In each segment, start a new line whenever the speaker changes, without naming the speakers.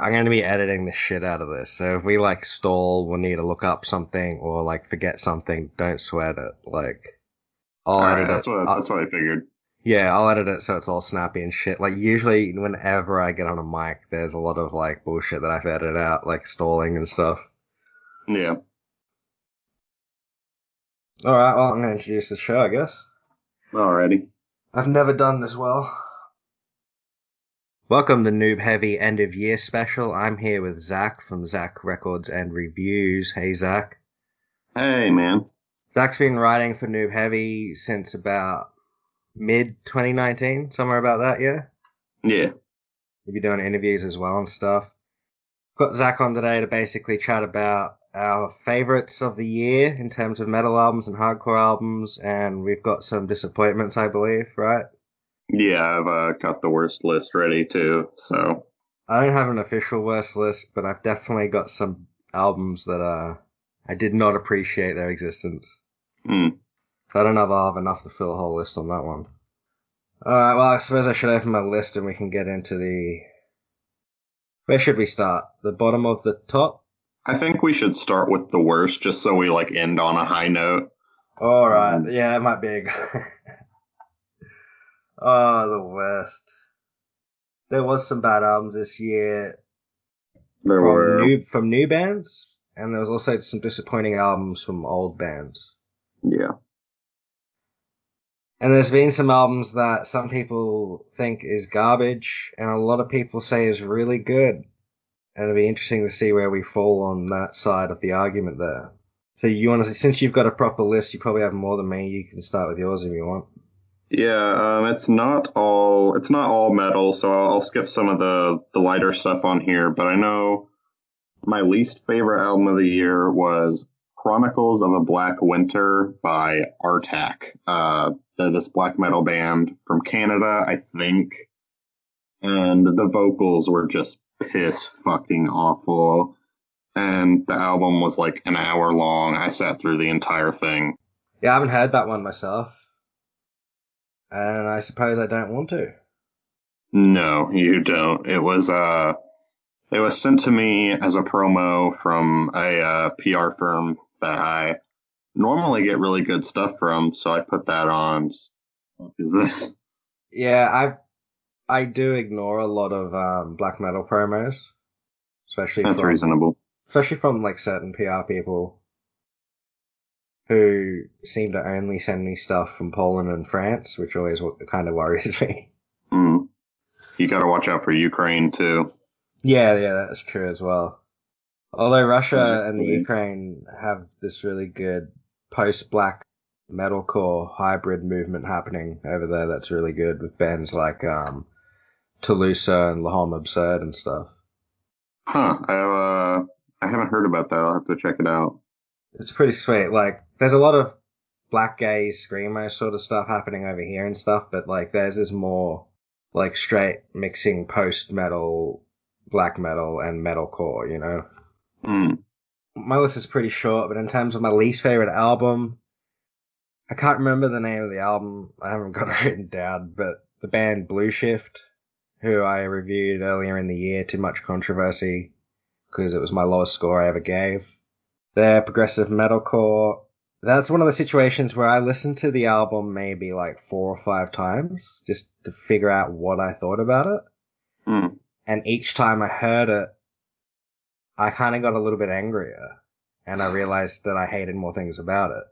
I'm going to be editing the shit out of this. So if we like stall, we'll need to look up something or like forget something. Don't sweat it. Like, I'll
All
edit
that's
it.
what that's what I figured.
yeah, I'll edit it so it's all snappy and shit. Like usually, whenever I get on a mic, there's a lot of like bullshit that I've edited out, like stalling and stuff.
Yeah.
All right, well, I'm going to introduce the show, I guess.
Alrighty.
I've never done this well. Welcome to Noob Heavy End of Year Special. I'm here with Zach from Zach Records and Reviews. Hey, Zach.
Hey man.
Zach's been writing for Noob Heavy since about mid 2019, somewhere about that, yeah?
Yeah.
We'll be doing interviews as well and stuff. Got Zach on today to basically chat about our favorites of the year in terms of metal albums and hardcore albums, and we've got some disappointments, I believe, right?
Yeah, I've uh, got the worst list ready too. So
I don't have an official worst list, but I've definitely got some albums that uh, I did not appreciate their existence.
mm,
I don't know if I'll have enough to fill a whole list on that one. Alright, well, I suppose I should open my list and we can get into the. Where should we start? The bottom of the top?
I think we should start with the worst, just so we like end on a high note.
Alright,
Mm.
yeah, that might be a. oh, the worst. There was some bad albums this year
There
from
were.
new from new bands, and there was also some disappointing albums from old bands.
Yeah.
And there's been some albums that some people think is garbage, and a lot of people say is really good. And it'll be interesting to see where we fall on that side of the argument there. So you want to, since you've got a proper list, you probably have more than me. You can start with yours if you want.
Yeah, um, it's not all it's not all metal, so I'll, I'll skip some of the the lighter stuff on here. But I know my least favorite album of the year was Chronicles of a Black Winter by Artak. Uh, this black metal band from Canada, I think, and the vocals were just piss fucking awful. And the album was like an hour long. I sat through the entire thing.
Yeah, I haven't heard that one myself. And I suppose I don't want to.
No, you don't. It was uh it was sent to me as a promo from a uh, PR firm that I normally get really good stuff from, so I put that on. Is this?
Yeah, I I do ignore a lot of um, black metal promos, especially
That's
from
reasonable.
especially from like certain PR people who seem to only send me stuff from Poland and France, which always kind of worries me.
Mm. You got to watch out for Ukraine too.
yeah, yeah, that's true as well. Although Russia and the Ukraine have this really good post-black metalcore hybrid movement happening over there that's really good with bands like um Toulouse and La Homme Absurd and stuff.
Huh? I uh I haven't heard about that. I'll have to check it out.
It's pretty sweet. Like, there's a lot of black gay screamo sort of stuff happening over here and stuff, but like theirs is more like straight mixing post metal, black metal, and metalcore. You know,
Mm.
my list is pretty short, but in terms of my least favorite album, I can't remember the name of the album. I haven't got it written down, but the band Blue Shift, who I reviewed earlier in the year, too much controversy because it was my lowest score I ever gave. They're progressive metalcore. That's one of the situations where I listened to the album maybe like four or five times just to figure out what I thought about it.
Mm.
And each time I heard it, I kind of got a little bit angrier and I realized that I hated more things about it.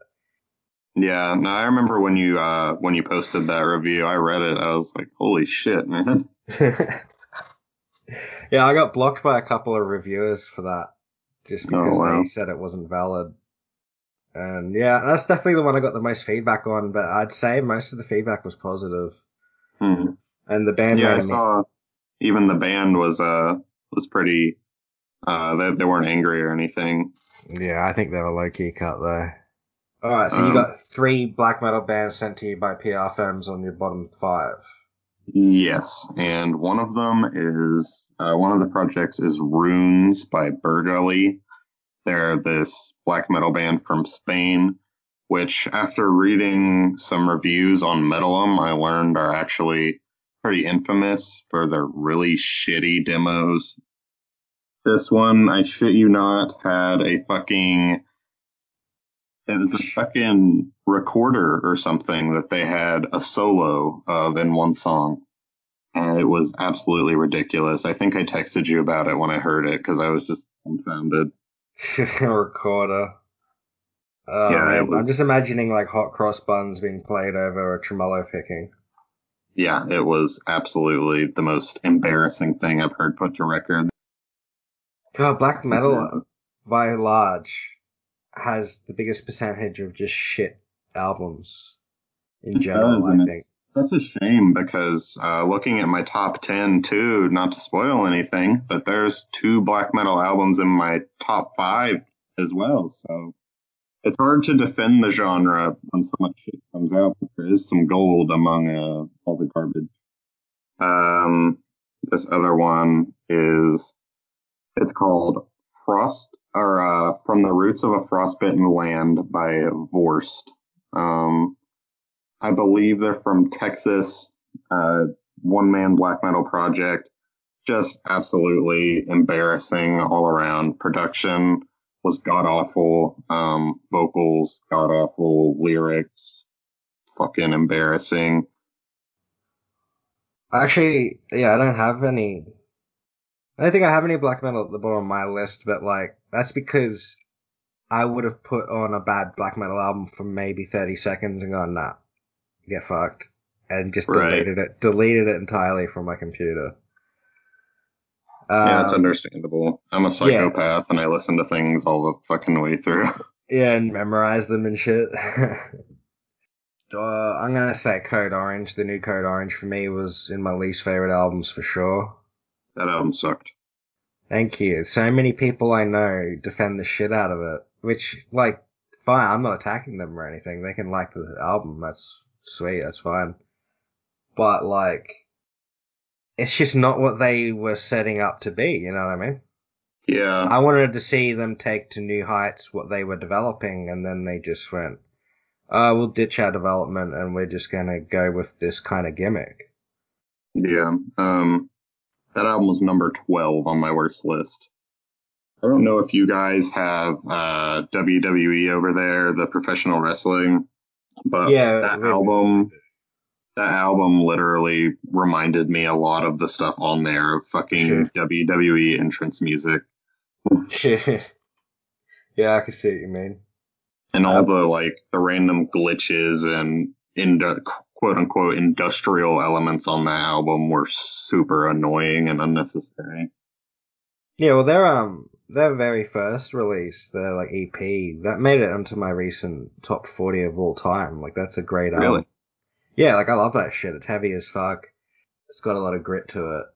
Yeah. No, I remember when you uh when you posted that review. I read it. I was like, holy shit, man.
yeah, I got blocked by a couple of reviewers for that just
Oh,
because
wow.
they said it wasn't valid. And yeah, that's definitely the one I got the most feedback on, but I'd say most of the feedback was positive.
Hmm.
And the band
Yeah, I
me-
saw even the band was uh was pretty uh they, they weren't angry or anything.
Yeah, I think they were low key cut there. Alright, so you
Um,
got three black metal bands sent to you by PR firms on your bottom five.
Yes, and one of them is uh, one of the projects is Runes by Burgully. They're this black metal band from Spain, which after reading some reviews on Metallum, I learned are actually pretty infamous for their really shitty demos. This one, I shit you not, had a fucking. It was a fucking recorder or something that they had a solo of in one song. And it was absolutely ridiculous. I think I texted you about it when I heard it because I was just confounded.
recorder. Oh,
Yeah, was-
I'm just imagining like hot cross buns being played over a tremolo picking.
Yeah, it was absolutely the most embarrassing thing I've heard put to record.
God, black metal by large has the biggest percentage of just shit albums in general. I think.
Such a shame because uh, looking at my top 10 too, not to spoil anything, but there's two black metal albums in my top five as well. So it's hard to defend the genre when so much shit comes out, but there is some gold among uh, all the garbage. Um, this other one is, it's called Frost, or uh, From the Roots of a Frostbitten Land by Vorst. Um, I believe they're from Texas, uh, one man black metal project. Just absolutely embarrassing all around. Production was god awful. Um, vocals god awful. Lyrics fucking embarrassing.
Actually, yeah, I don't have any. I don't think I have any black metal at the bottom of my list, but like that's because I would have put on a bad black metal album for maybe 30 seconds and gone, nah, get fucked, and just
Right.
deleted it, deleted it entirely from my computer.
yeah, it's
Um,
understandable. I'm a psychopath and I listen to things all the fucking way through.
Yeah, and memorize them and shit. uh, I'm gonna say Code Orange. The new Code Orange for me was in my least favorite albums for sure.
that album sucked.
Thank you. So many people I know defend the shit out of it, which, like, fine, I'm not attacking them or anything. They can like the album. That's sweet. That's fine. But, like, it's just not what they were setting up to be. You know what I mean?
Yeah.
I wanted to see them take to new heights what they were developing, and then they just went, "Oh, we'll ditch our development, and we're just gonna go with this kind of gimmick."
Yeah. Um, that album was number 12 on my worst list. I don't know if you guys have uh, WWE over there, the professional wrestling, but
Yeah,
that album, that album literally reminded me a lot of the stuff on there of fucking
Sure.
WWE entrance music
yeah, I can see what you mean.
and all
Um,
the like the random glitches and in quote unquote industrial elements on that album were super annoying and unnecessary.
Yeah, well, their um, their very first release, their like EP, that made it onto my recent top forty of all time. Like, that's a great album.
Really?
Yeah, like I love that shit. It's heavy as fuck. It's got a lot of grit to it.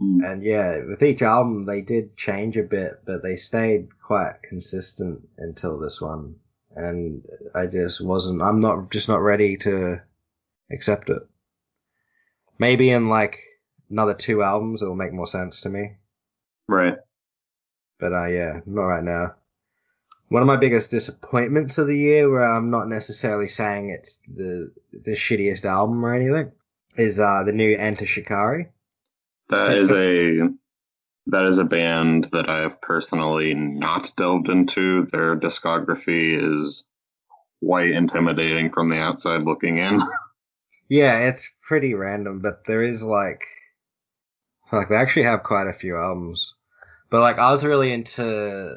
Mm.
And yeah, with each album they did change a bit, but they stayed quite consistent until this one. And I just wasn't, I'm not, just not ready to accept it. Maybe in like another two albums it will make more sense to me.
Right.
But uh, yeah, not right now. One of my biggest disappointments of the year, where I'm not necessarily saying it's the the shittiest album or anything, is uh the new Enter Shikari.
That is a that is a band that I have personally not delved into. Their discography is quite intimidating from the outside looking in.
Yeah, it's pretty random, but there is like, like they actually have quite a few albums. But like I was really into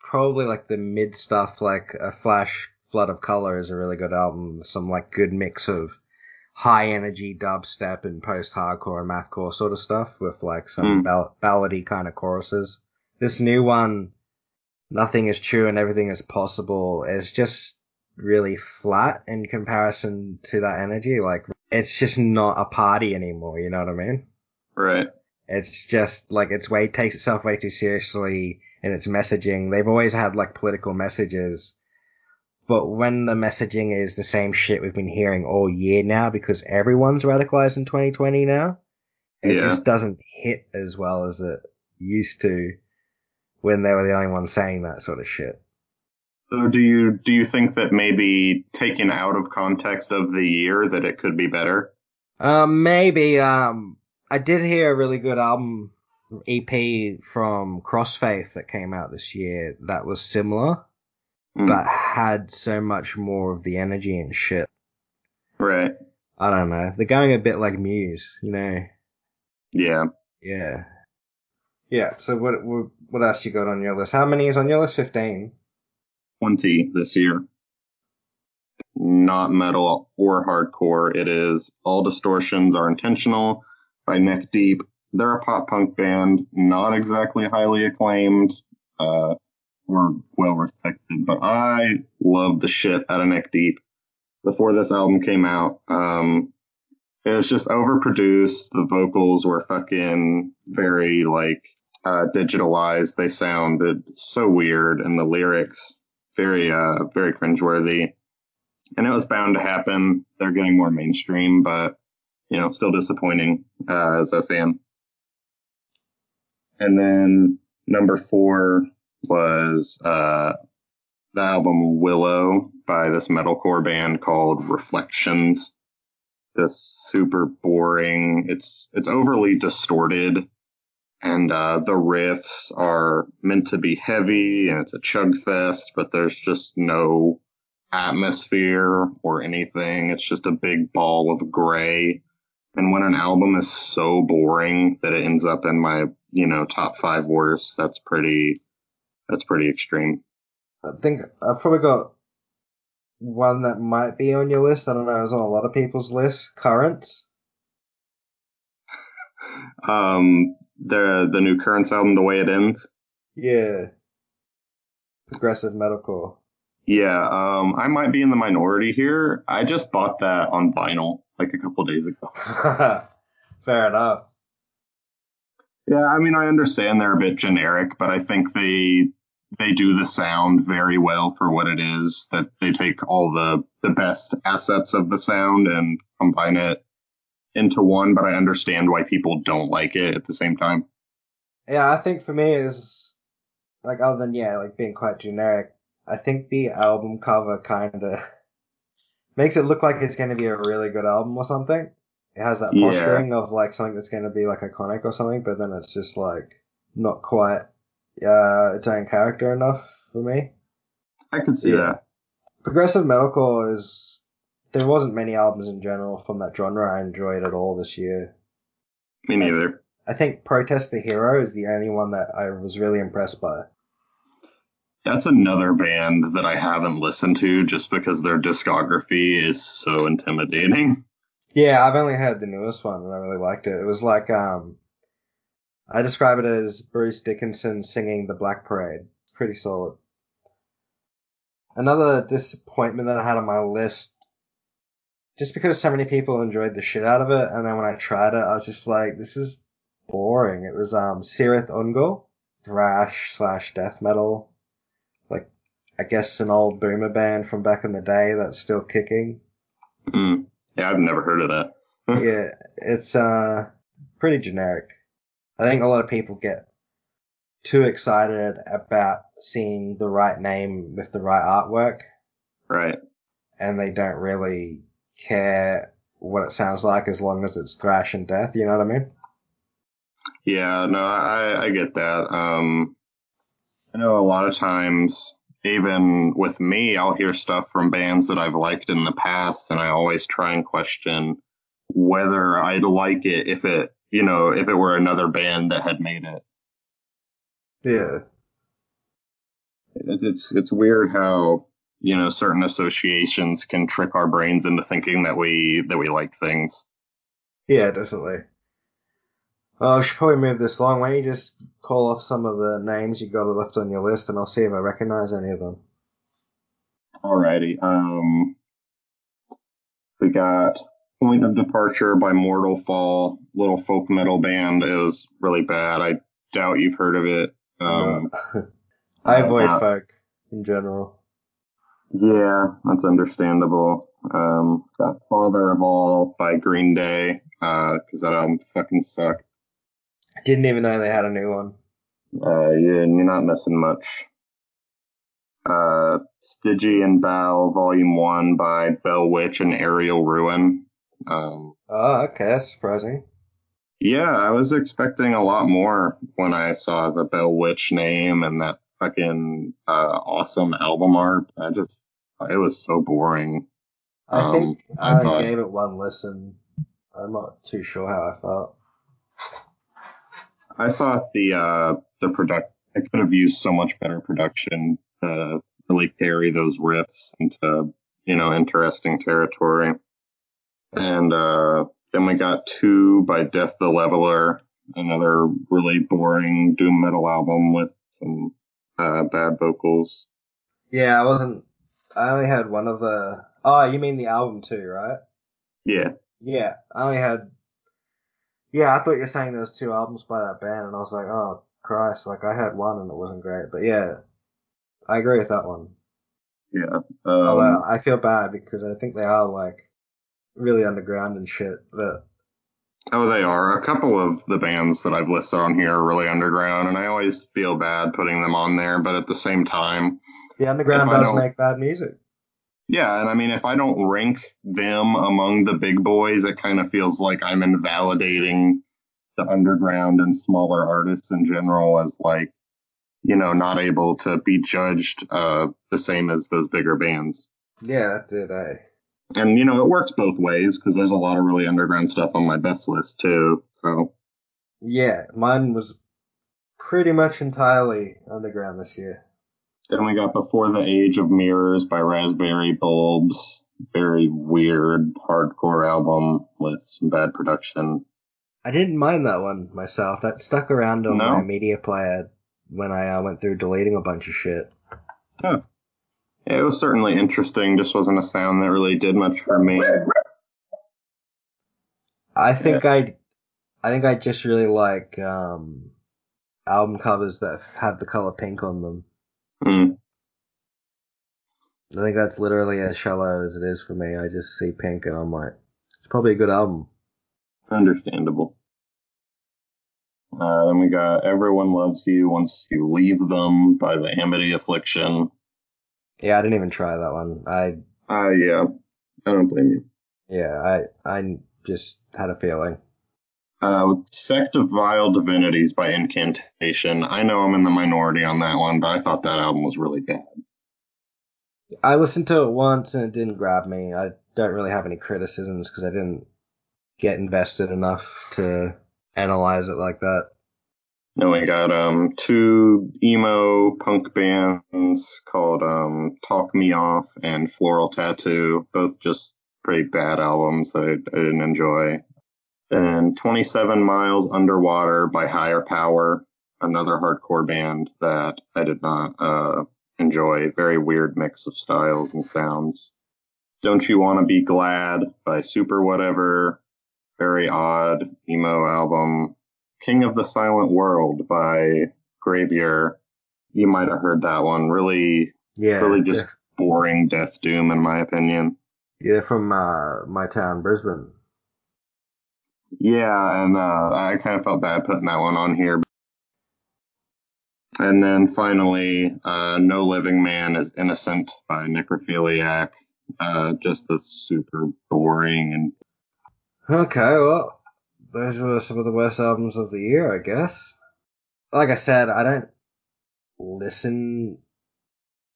probably like the mid stuff, like a Flash Flood of Color is a really good album. Some like good mix of high energy dubstep and post hardcore and mathcore sort of stuff with like some
Hmm.
ball- ballady kind of choruses. This new one, Nothing is True and Everything is Possible, is just really flat in comparison to that energy. Like it's just not a party anymore. You know what I mean?
right.
It's just like it's way takes itself way too seriously in its messaging. They've always had like political messages, but when the messaging is the same shit we've been hearing all year now, because everyone's radicalized in 2020 now, it
Yeah.
just doesn't hit as well as it used to when they were the only ones saying that sort of shit.
So do you do you think that maybe taken out of context of the year that it could be better?
Um, maybe. Um, I did hear a really good album EP from Crossfaith that came out this year that was similar,
Mm.
but had so much more of the energy and shit.
right.
I don't know. They're going a bit like Muse, you know?
Yeah.
Yeah. Yeah. So what what what else you got on your list? How many is on your list? Fifteen.
20 this year. Not metal or hardcore. It is All Distortions Are Intentional by Neck Deep. They're a pop punk band, not exactly highly acclaimed uh, or well respected, but I love the shit out of Neck Deep before this album came out. Um, it was just overproduced. The vocals were fucking very like uh, digitalized. They sounded so weird, and the lyrics very uh very cringeworthy. And it was bound to happen. They're getting more mainstream, but you know, still disappointing uh, as a fan. And then number four was uh, the album Willow by this metalcore band called Reflections. Just super boring. It's it's overly distorted and uh, the riffs are meant to be heavy and it's a chug fest, but there's just no atmosphere or anything. It's just a big ball of gray. And when an album is so boring that it ends up in my, you know, top five worst, that's pretty, that's pretty extreme.
I think I've probably got one that might be on your list. I don't know. It's on a lot of people's list. Currents.
Um, the the new Currents album, The Way It Ends.
Yeah. Progressive metalcore.
Yeah, um, I might be in the minority here. I just bought that on vinyl like a couple days ago.
Fair enough.
Yeah, I mean, I understand they're a bit generic, but I think they they do the sound very well for what it is. That they take all the the best assets of the sound and combine it into one. But I understand why people don't like it at the same time.
Yeah, I think for me is like other than yeah, like being quite generic. I think the album cover kind of makes it look like it's going to be a really good album or something. It has that
Yeah.
posturing of like something that's going to be like iconic or something, but then it's just like not quite uh, its own character enough for me.
I can see
Yeah.
that.
Progressive metalcore is there wasn't many albums in general from that genre I enjoyed at all this year.
Me neither.
I think Protest the Hero is the only one that I was really impressed by.
That's another band that I haven't listened to just because their discography is so intimidating.
Yeah, I've only had the newest one and I really liked it. It was like um I describe it as Bruce Dickinson singing the Black Parade. Pretty solid. Another disappointment that I had on my list just because so many people enjoyed the shit out of it and then when I tried it I was just like this is boring. It was um Cirith Ungol, thrash slash death metal. I guess an old boomer band from back in the day that's still kicking.
Mm. Yeah, I've never heard of that.
yeah, it's uh pretty generic. I think a lot of people get too excited about seeing the right name with the right artwork,
Right.
and they don't really care what it sounds like as long as it's thrash and death. You know what I mean?
Yeah, no, I, I get that. Um, I know a lot of times, even with me, I'll hear stuff from bands that I've liked in the past, and I always try and question whether I'd like it if it, you know, if it were another band that had made it.
Yeah.
It's it's weird how you know certain associations can trick our brains into thinking that we that we like things.
Yeah, definitely. Oh, I should probably move this along. Why don't you just call off some of the names you got left on your list, and I'll see if I recognize any of them.
Alrighty. Um, we got Point of Departure by Mortal Fall, little folk metal band. It was really bad. I doubt you've heard of it. Um,
I avoid
uh,
folk in general.
yeah, that's understandable. Um, got Father of All by Green Day, uh, cause that album fucking sucked.
Didn't even know they had a new one.
Uh, you're, you're not missing much. Uh, Stygian Bough, Volume 1 by Bell Witch and Aerial Ruin. Um,
Oh, okay, that's surprising.
Yeah, I was expecting a lot more when I saw the Bell Witch name and that fucking uh, awesome album art. I just, it was so boring.
I
Um,
think
I
I
thought-
gave it one listen. I'm not too sure how I felt.
I thought the uh, the product, I could have used so much better production to really carry those riffs into, you know, interesting territory. And uh, then we got two by Death the Leveller, another really boring doom metal album with some uh, bad vocals.
Yeah, I wasn't. I only had one of the. Oh, you mean the album too, right?
Yeah,
Yeah, I only had. Yeah, I thought you were saying there was two albums by that band, and I was like, oh Christ, like I had one and it wasn't great. But yeah, I agree with that one.
yeah. Um,
I feel bad because I think they are like really underground and shit. But
oh, they are. A couple of the bands that I've listed on here are really underground, and I always feel bad putting them on there. But at the same time,
the underground does make bad music.
Yeah, and I mean, if I don't rank them among the big boys, it kind of feels like I'm invalidating the underground and smaller artists in general as like, you know, not able to be judged uh, the same as those bigger bands.
Yeah, that's it. Eh?
And you know, it works both ways because there's a lot of really underground stuff on my best list too. So
Yeah, mine was pretty much entirely underground this year.
Then we got Before the Age of Mirrors by Raspberry Bulbs. Very weird hardcore album with some bad production.
I didn't mind that one myself. That stuck around on
No?
my media player when I uh, went through deleting a bunch of shit.
Yeah, it was certainly interesting. Just wasn't a sound that really did much for me.
I think I, I think I just really like um, album covers that have the color pink on them.
Hmm.
I think that's literally as shallow as it is for me. I just see pink and I'm like, it's probably a good album.
Understandable. Uh, then we got Everyone Loves You Once You Leave Them by the Amity Affliction.
Yeah, I didn't even try that one. I,
Uh, yeah, I don't blame you.
yeah, I, I just had a feeling.
Uh, Sect of Vile Divinities by Incantation. I know I'm in the minority on that one, but I thought that album was really bad.
I listened to it once and it didn't grab me. I don't really have any criticisms because I didn't get invested enough to analyze it like that.
Then we got um two emo punk bands called um Talk Me Off and Floral Tattoo, both just pretty bad albums that I, I didn't enjoy. Then 27 Miles Underwater by Higher Power, another hardcore band that I did not uh enjoy. Very weird mix of styles and sounds. Don't You Wanna Be Glad by Super Whatever, very odd emo album. King of the Silent World by Gravier. You might have heard that one. Really,
Yeah,
really just
they're,
boring death doom, in my opinion.
yeah, from uh, my town, Brisbane.
Yeah, and uh, I kind of felt bad putting that one on here. And then finally, uh, No Living Man is Innocent by Necrophiliac. Uh, just a super boring and
Okay, well, those were some of the worst albums of the year, I guess. Like I said, I don't listen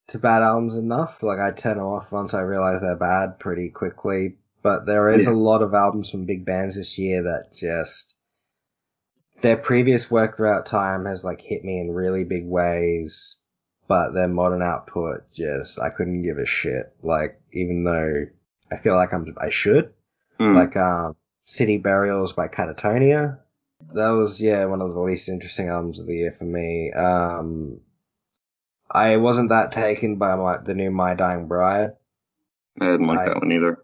to bad albums enough. Like I turn them off once I realize they're bad pretty quickly. But there is
Yeah.
a lot of albums from big bands this year that just their previous work throughout time has like hit me in really big ways, but their modern output just I couldn't give a shit. Like even though I feel like I'm I should
Mm,
like um, City Burials by Katatonia. That was yeah one of the least interesting albums of the year for me. Um, I wasn't that taken by my, the new My Dying Bride.
I didn't like
I-
that one either.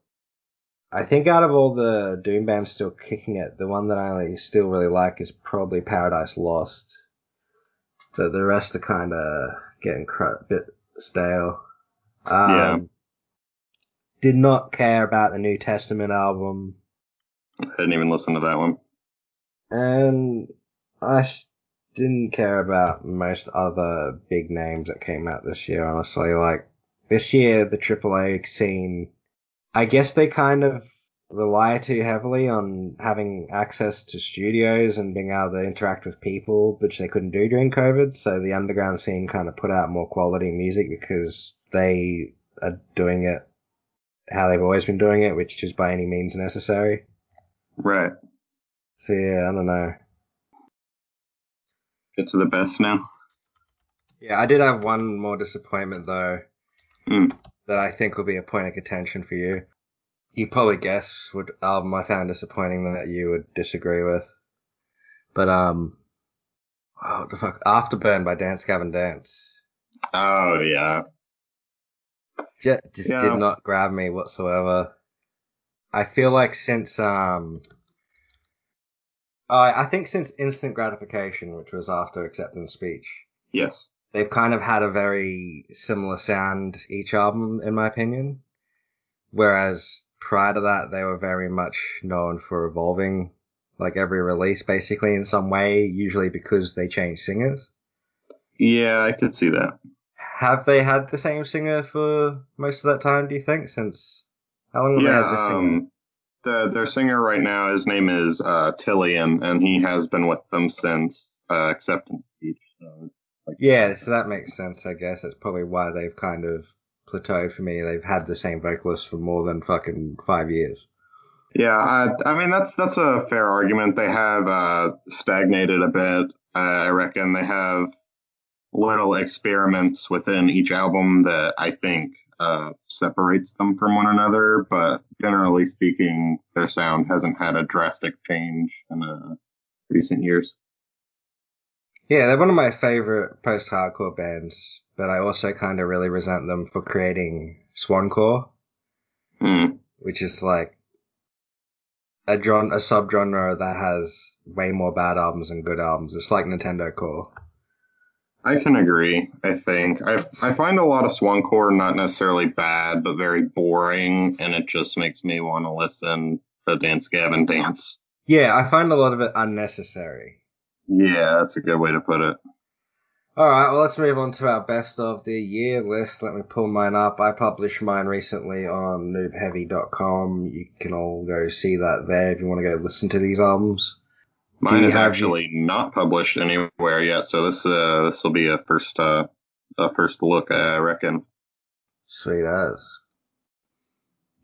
I think out of all the Doom bands still kicking it, the one that I still really like is probably Paradise Lost. But the rest are kind of getting cr- a bit stale. Um,
Yeah.
Did not care about the New Testament album.
I didn't even listen to that one.
And I didn't care about most other big names that came out this year, honestly. Like, this year, the AAA scene, I guess they kind of rely too heavily on having access to studios and being able to interact with people, which they couldn't do during COVID. So the underground scene kind of put out more quality music because they are doing it how they've always been doing it, which is by any means necessary.
Right.
So yeah, I don't know.
Get to the best now.
Yeah, I did have one more disappointment though
Hmm.
That I think will be a point of contention for you. You probably guess what album I found disappointing that you would disagree with. But um oh, what the fuck? Afterburn by Dance Gavin Dance.
Oh yeah.
Just, just
Yeah.
did not grab me whatsoever. I feel like since um I I think since Instant Gratification, which was after Acceptance Speech,
Yes.
They've kind of had a very similar sound each album, in my opinion. Whereas prior to that, they were very much known for evolving, like every release, basically in some way. Usually because they changed singers.
Yeah, I could see that.
Have they had the same singer for most of that time? Do you think? Since how long have they
Yeah,
had this singer?
um, the their singer right now, his name is uh, Tilian, and he has been with them since uh, acceptance speech. So
Yeah, so that makes sense, I guess. That's probably why they've kind of plateaued for me. They've had the same vocalist for more than fucking five years.
yeah. I, I mean that's that's a fair argument. They have uh, stagnated a bit. Uh, I reckon they have little experiments within each album that I think uh, separates them from one another. But generally speaking, their sound hasn't had a drastic change in uh, recent years.
Yeah, they're one of my favorite post-hardcore bands, but I also kind of really resent them for creating Swancore,
Hmm.
which is like a genre, a subgenre that has way more bad albums than good albums. It's like Nintendo Core.
I can agree. I think I I find a lot of Swancore not necessarily bad, but very boring, and it just makes me want to listen to Dance Gavin Dance.
Yeah, I find a lot of it unnecessary.
Yeah, that's a good way to put it.
All right, well, let's move on to our best of the year list. Let me pull mine up. I published mine recently on noobheavy.com. You can all go see that there if you want to go listen to these albums.
Mine is actually not published anywhere yet, so this uh this will be a first uh a first look, I reckon.
Sweet as.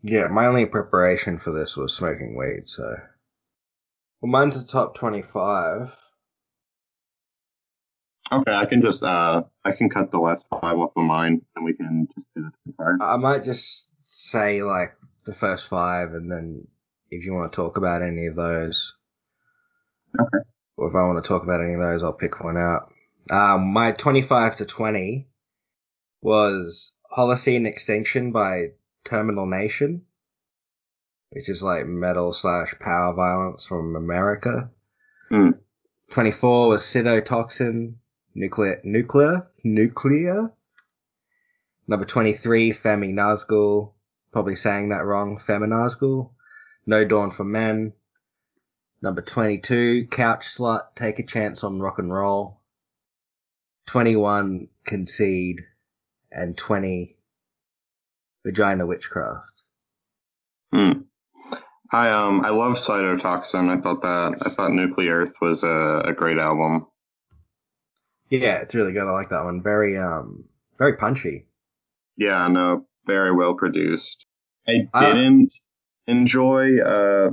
Yeah, my only preparation for this was smoking weed, so. Well, mine's a top 25.
Okay, I can just uh I can cut the last five off of mine, and we can just do the twenty-five.
I might just say, like, the first five, and then if you want to talk about any of those.
Okay.
Or if I want to talk about any of those, I'll pick one out. Um, my 25 to 20 was Holocene Extinction by Terminal Nation, which is like metal slash power violence from America.
Hmm.
24 was Cytotoxin, Nuclear, Nuclear, Nuclear. Number 23, Femi Nazgul, probably saying that wrong, Feminazgul. No Dawn for Men. Number 22, Couch Slut, Take a Chance on Rock and Roll. 21, Concede. And 20, Vagina Witchcraft.
Hmm. I um I love Cytotoxin. I thought that I thought Nuclear Earth was a, a great album.
Yeah, it's really good. I like that one. Very, um, very punchy.
Yeah, no, very well produced. I
Ah.
didn't enjoy uh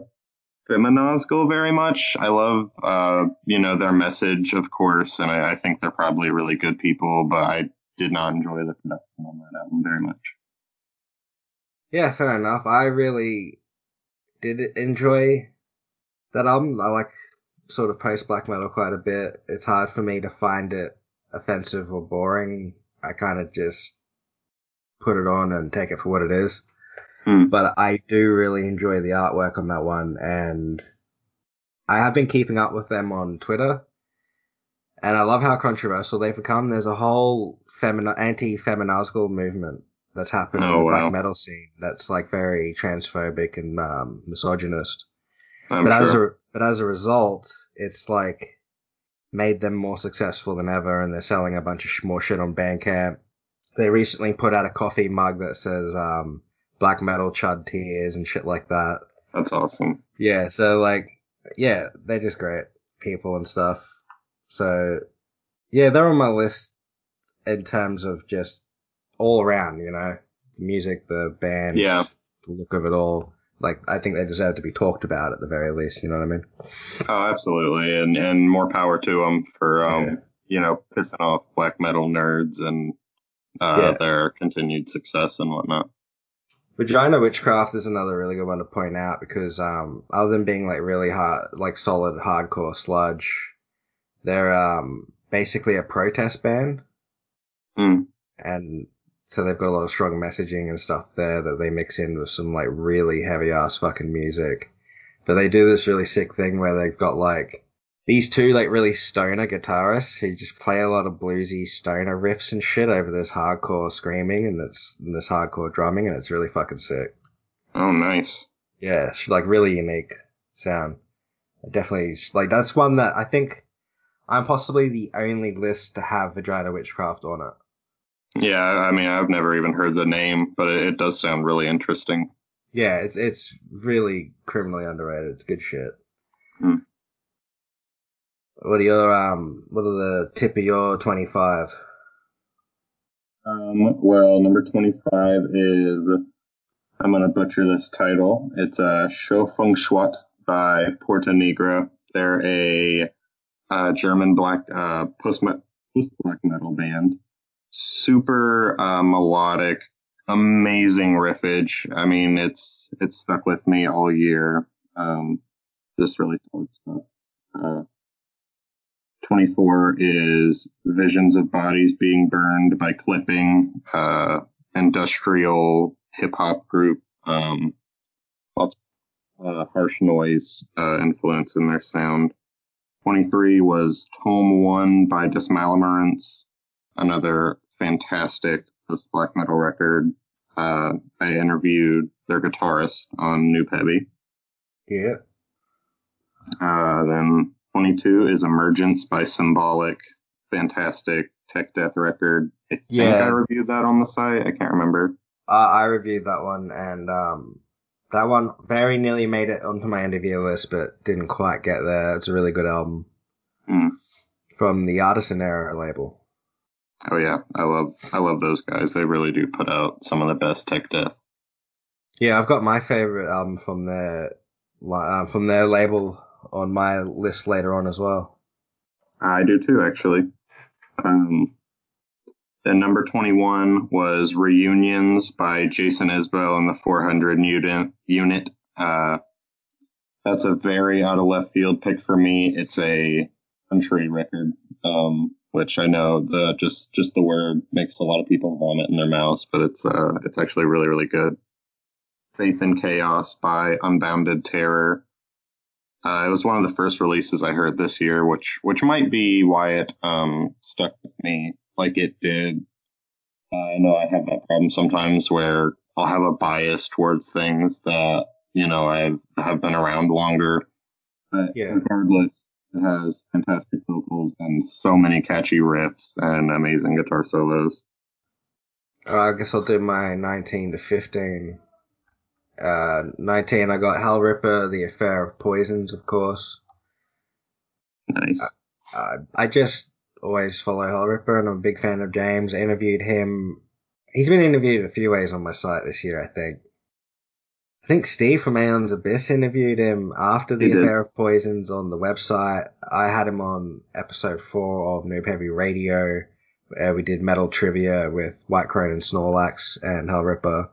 Feminazgul very much. I love uh you know their message of course, and I, I think they're probably really good people, but I did not enjoy the production on that album very much.
Yeah, fair enough. I really did enjoy that album. I like sort of post black metal quite a bit. It's hard for me to find it offensive or boring. I kind of just put it on and take it for what it is.
Hmm.
But I do really enjoy the artwork on that one, and I have been keeping up with them on Twitter, and I love how controversial they've become. There's a whole femini- anti-feminazgul movement that's happened in
Oh,
the
wow.
black metal scene that's like very transphobic and um, misogynist.
I'm
but as a but as a result, it's like made them more successful than ever, and they're selling a bunch of sh- more shit on Bandcamp. They recently put out a coffee mug that says um, "Black Metal Chud Tears" and shit like that.
That's awesome.
Yeah, so like, yeah, they're just great people and stuff. So, yeah, they're on my list in terms of just all around, you know, the music, the band,
Yeah.
the look of it all. Like, I think they deserve to be talked about at the very least. You know what I mean?
Oh, absolutely, and and more power to them for um,
Yeah.
you know, pissing off black metal nerds and uh,
Yeah.
their continued success and whatnot.
Vagina Witchcraft is another really good one to point out because, um, other than being like really hard, like solid hardcore sludge, they're um basically a protest band.
Mm.
and so they've got a lot of strong messaging and stuff there that they mix in with some like really heavy ass fucking music. But they do this really sick thing where they've got like these two like really stoner guitarists who just play a lot of bluesy stoner riffs and shit over this hardcore screaming and it's and this hardcore drumming and it's really fucking sick.
Oh, nice.
Yeah, it's like really unique sound. Definitely like that's one that I think I'm possibly the only list to have Vagina Witchcraft on it.
Yeah, I mean, I've never even heard the name, but it, it does sound really interesting.
Yeah, it's it's really criminally underrated. It's good shit.
Hmm.
What are your um? What are the tip of your twenty five?
Um, well, number 25 is, I'm going to butcher this title. It's uh, Show Feng Shuat by Porta Nigra. They're a uh, German black, uh, post black metal band. Super uh, melodic, amazing riffage. I mean, it's, it's stuck with me all year. Um, just really solid stuff. Uh, 24 is Visions of Bodies Being Burned by Clipping, uh, industrial hip hop group. Um, lots of uh, harsh noise uh, influence in their sound. 23 was Tome 1 by Dismalimerence, another fantastic post black metal record. Uh, I interviewed their guitarist on Noob Heavy.
Yeah.
Uh, then 22 is Emergence by Symbolik. Fantastic tech death record. I think
Yeah.
I reviewed that on the site. I can't remember.
Uh, I reviewed that one and um, that one very nearly made it onto my interview list, but didn't quite get there. It's a really good album
Hmm.
from the Artisan Era label.
Oh yeah, I love I love those guys. They really do put out some of the best tech death.
Yeah, I've got my favorite album from their uh, from their label on my list later on as well.
I do too, actually. Um, then number 21 was Reunions by Jason Isbell and the 400 unit. unit. Uh, that's a very out of left field pick for me. It's a country record, um, which I know the just just the word makes a lot of people vomit in their mouths, but it's uh, it's actually really really good. Faith in Chaos by Unbounded Terror. Uh, it was one of the first releases I heard this year, which which might be why it um, stuck with me like it did. Uh, I know I have that problem sometimes where I'll have a bias towards things that you know I've have been around longer. But
Yeah.
regardless, it has fantastic vocals and so many catchy riffs and amazing guitar solos.
Uh, I guess I'll do my 19 to 15. Uh, 19, I got Hellripper, The Affair of Poisons, of course.
Nice.
Uh, I just always follow Hellripper, and I'm a big fan of James. I interviewed him. He's been interviewed a few ways on my site this year, I think. I think Steve from Aeon's Abyss interviewed him after The Affair of Poisons on the website. I had him on episode four of Noob Heavy Radio, where we did metal trivia with White Crone and Snorlax and Hellripper.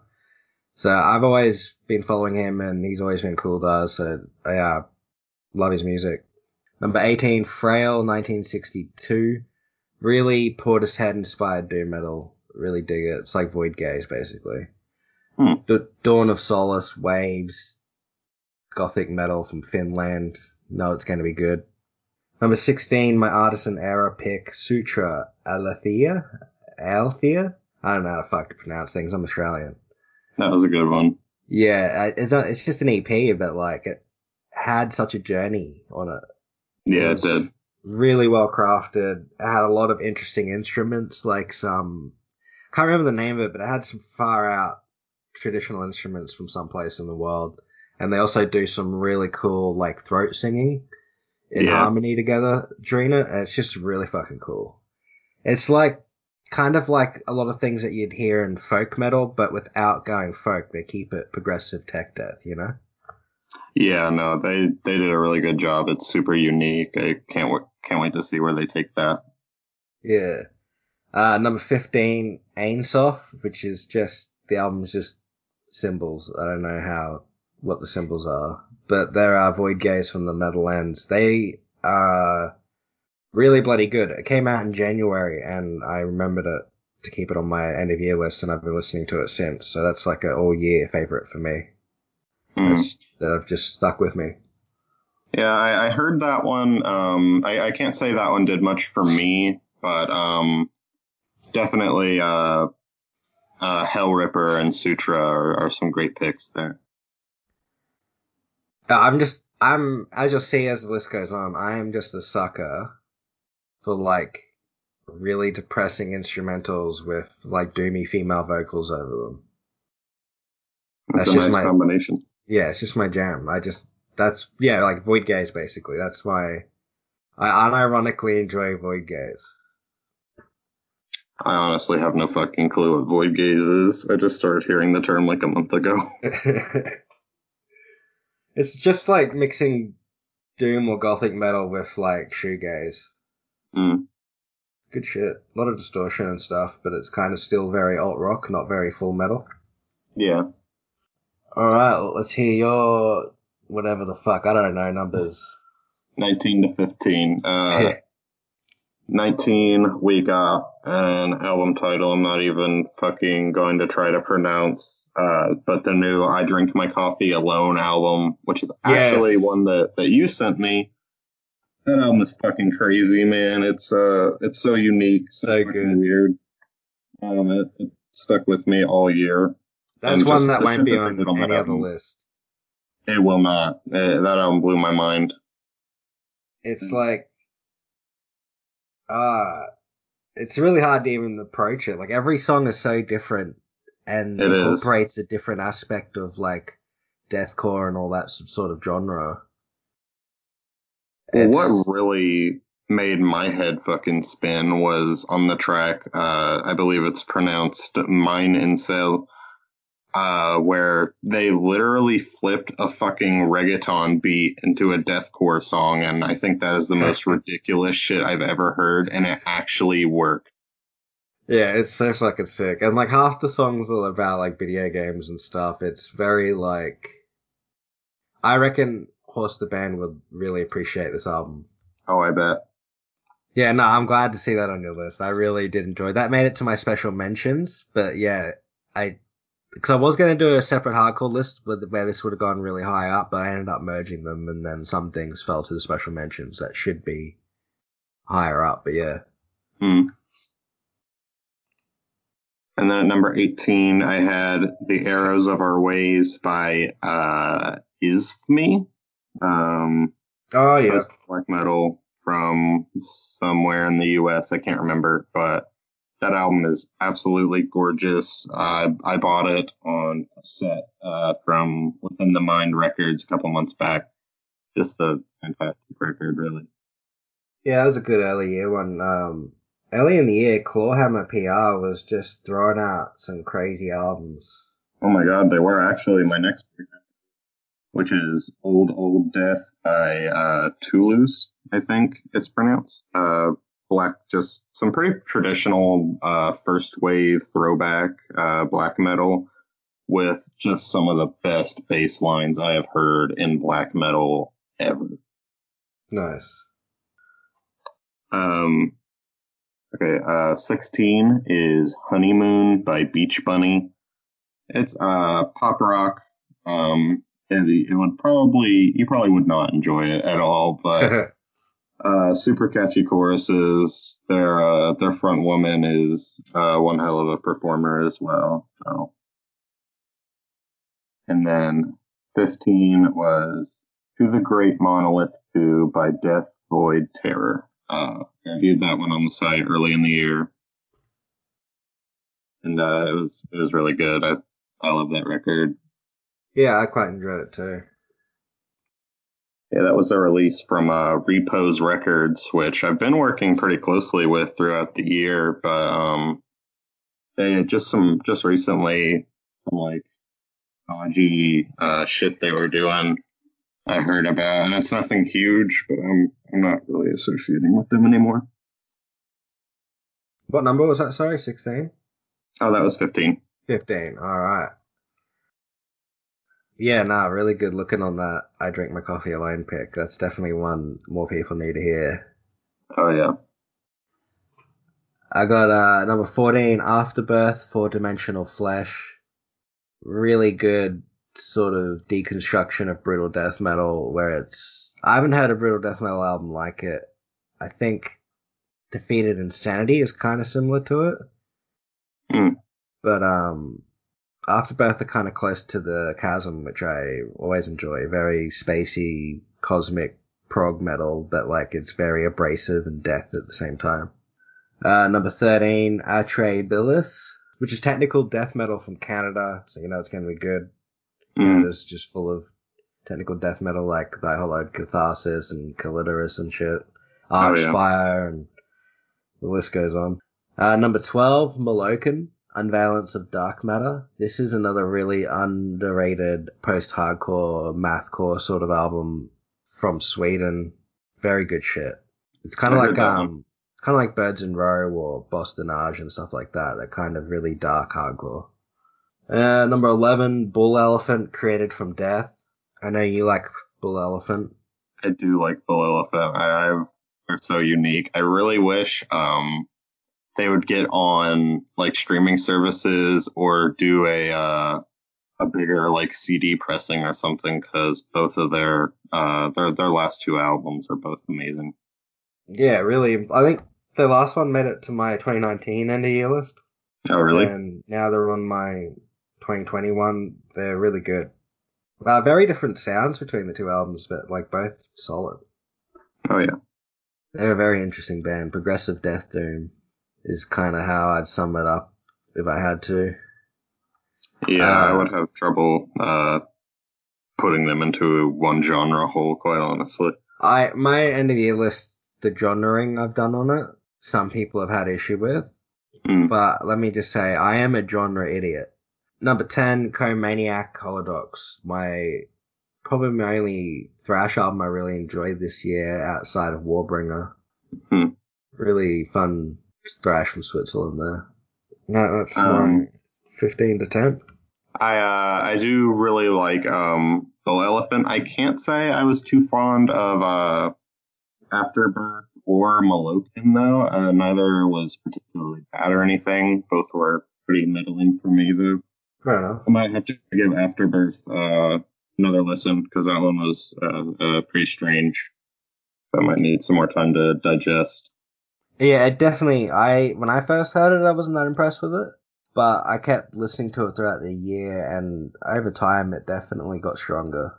So I've always been following him, and he's always been cool to us. So yeah, love his music. Number 18, Frail, 1962. Really Portishead inspired doom metal. Really dig it. It's like Void Gaze, basically.
Hmm.
D- Dawn of Solace, Waves, Gothic metal from Finland. No, it's going to be good. Number 16, my Artisan Era pick, Sutrah Alethea? Alethea? I don't know how to fuck to pronounce things. I'm Australian.
That was a good one.
Yeah, it's not, it's just an EP, but like it had such a journey on it.
Yeah, it
was
did.
Really well crafted. It had a lot of interesting instruments, like some I can't remember the name of it, but it had some far out traditional instruments from someplace in the world. and they also do some really cool like throat singing in
Yeah.
harmony together during it. It's just really fucking cool. It's like kind of like a lot of things that you'd hear in folk metal, but without going folk, they keep it progressive tech death, you know?
Yeah, no, they they did a really good job. It's super unique. I can't w- can't wait to see where they take that.
Yeah. Uh, number 15, Ainsof, which is just, the album's just symbols. I don't know how, what the symbols are, but there are Void Gaze from the Netherlands. They are really bloody good. It came out in January and I remembered it to keep it on my end of year list and I've been listening to it since. So that's like an all year favorite for me. That's, that have just stuck with me.
Yeah, I, I heard that one. Um, I, I can't say that one did much for me, but um, definitely uh, uh, Hellripper and Sutrah are, are some great picks there.
Uh, I'm just, I'm, as you'll see as the list goes on, I am just a sucker for like really depressing instrumentals with like doomy female vocals over them.
That's,
That's
a
just
nice
my-
combination.
Yeah, it's just my jam. I just, that's, yeah, like Void Gaze basically. That's my, I unironically enjoy Void Gaze.
I honestly have no fucking clue what void gaze is. I just started hearing the term like a month ago.
it's just like mixing doom or gothic metal with like shoegaze.
Mm.
Good shit. A lot of distortion and stuff, but it's kind of still very alt rock, not very full metal.
Yeah.
All right, let's hear your whatever the fuck I don't know numbers.
19 to 15. Uh, 19, we got an album title I'm not even fucking going to try to pronounce. Uh, but the new I Drink My Coffee Alone album, which is actually
Yes.
one that, that you sent me. That album is fucking crazy, man. It's uh, it's so unique, so,
good.
weird. Um, it, it stuck with me all year.
That's
And
one that
the
won't be on
on
other list.
It will not. Uh, that album blew my mind.
It's
Mm.
like, ah, it's really hard to even approach it. Like every song is so different and
It is.
incorporates a different aspect of like deathcore and all that sort of genre. It's-
what really made my head fucking spin was on the track, uh, I believe it's pronounced Mine Incel, uh, where they literally flipped a fucking reggaeton beat into a deathcore song, and I think that is the most ridiculous shit I've ever heard, and it actually worked.
Yeah, it's so fucking sick. And like half the songs are about like video games and stuff. It's very like I reckon Horse the Band would really appreciate this album.
Oh, I bet.
Yeah, no, I'm glad to see that on your list. I really did enjoy that. Made it to my special mentions, but yeah, I because I was going to do a separate hardcore list with where this would have gone really high up, but I ended up merging them, and then some things fell to the special mentions that should be higher up. But yeah,
Hmm. And then at number 18, I had The Arrows of Our Ways by uh, Isthme. Um,
oh yeah,
black metal from somewhere in the U.S. I can't remember, but that album is absolutely gorgeous. I I bought it on a set uh, from Within the Mind Records a couple months back. Just a fantastic record, really.
yeah, that was a good early year one. Um, early in the year, Clawhammer PR was just throwing out some crazy albums.
Oh my God, they were actually my next pick, which is Old Old Death by uh, Tulus, I think it's pronounced. Uh, black, just some pretty traditional uh, first wave throwback uh, black metal with just some of the best bass lines I have heard in black metal ever.
Nice.
Um, okay, uh, 16 is Honeymoon by Beach Bunny. It's uh, pop rock. Um, and it would probably, you probably would not enjoy it at all, but uh, super catchy choruses. Their uh, their front woman is uh, one hell of a performer as well. So, and then 15 was To the Great Monolith 2 by Death Void Terror. Uh, I reviewed that one on the site early in the year, and uh, it was it was really good. I I love that record.
Yeah, I quite enjoyed it too.
Yeah, that was a release from uh, Repose Records, which I've been working pretty closely with throughout the year. But um, they just some just recently some like dodgy uh, shit they were doing. I heard about, and it's nothing huge, but I'm I'm not really associating with them anymore.
What number was that? Sorry, sixteen.
Oh, that was fifteen.
Fifteen. All right. Yeah, nah, really good looking on that. I drink my coffee alone pick. That's definitely one more people need to hear.
Oh yeah.
I got uh, number 14, Afterbirth, Four Dimensional Flesh. Really good sort of deconstruction of brutal death metal where it's. I haven't heard a brutal death metal album like it. I think Defeated Insanity is kind of similar to it.
Mm.
But um, Afterbirth are kind of close to the Chasm, which I always enjoy. Very spacey, cosmic prog metal, but like it's very abrasive and death at the same time. Uh, number 13, Atrabilis, which is technical death metal from Canada, so you know it's going to be good.
Mm.
Canada's just full of technical death metal like Thy Hollowed Catharsis and Calidoris and shit.
Oh, yeah.
And the list goes on. Uh, number 12, Malokan, Unvalence of Dark Matter. This is another really underrated post-hardcore, mathcore sort of album from Sweden. Very good shit. It's kind of like, um, it's kind of like Birds in Row or Bostonage and stuff like that. That kind of really dark hardcore. Uh, number 11, Bull Elephant, Created from Death. I know you like Bull Elephant.
I do like Bull Elephant. I, I've they're so unique. I really wish um they would get on like streaming services or do a uh a bigger like CD pressing or something because both of their uh their their last two albums are both amazing.
Yeah, really. I think the last one made it to my 2019 end of year list.
Oh really?
And now they're on my 2021. They're really good. Uh, very different sounds between the two albums, but like both solid.
Oh yeah.
They're a very interesting band. Progressive Death Doom is kind of how I'd sum it up if I had to.
Yeah, I
Uh,
would have trouble uh putting them into one genre hole, quite honestly.
I my end of year list, the genreing I've done on it, some people have had issue with,
Mm.
but let me just say I am a genre idiot. Number ten, Comaniac Holodox, my probably my only thrash album I really enjoyed this year outside of Warbringer.
Hmm.
Really fun thrash from Switzerland there. No, that's
Um,
my fifteen to ten.
I uh, I do really like um Bull Elephant. I can't say I was too fond of uh Afterbirth or Malokin though. Uh, neither was particularly bad or anything. Both were pretty middling for me though.
Fair enough.
I might have to give Afterbirth uh another listen because that one was uh, uh pretty strange. I might need some more time to digest.
Yeah, it definitely. I when I first heard it, I wasn't that impressed with it, but I kept listening to it throughout the year, and over time, it definitely got stronger.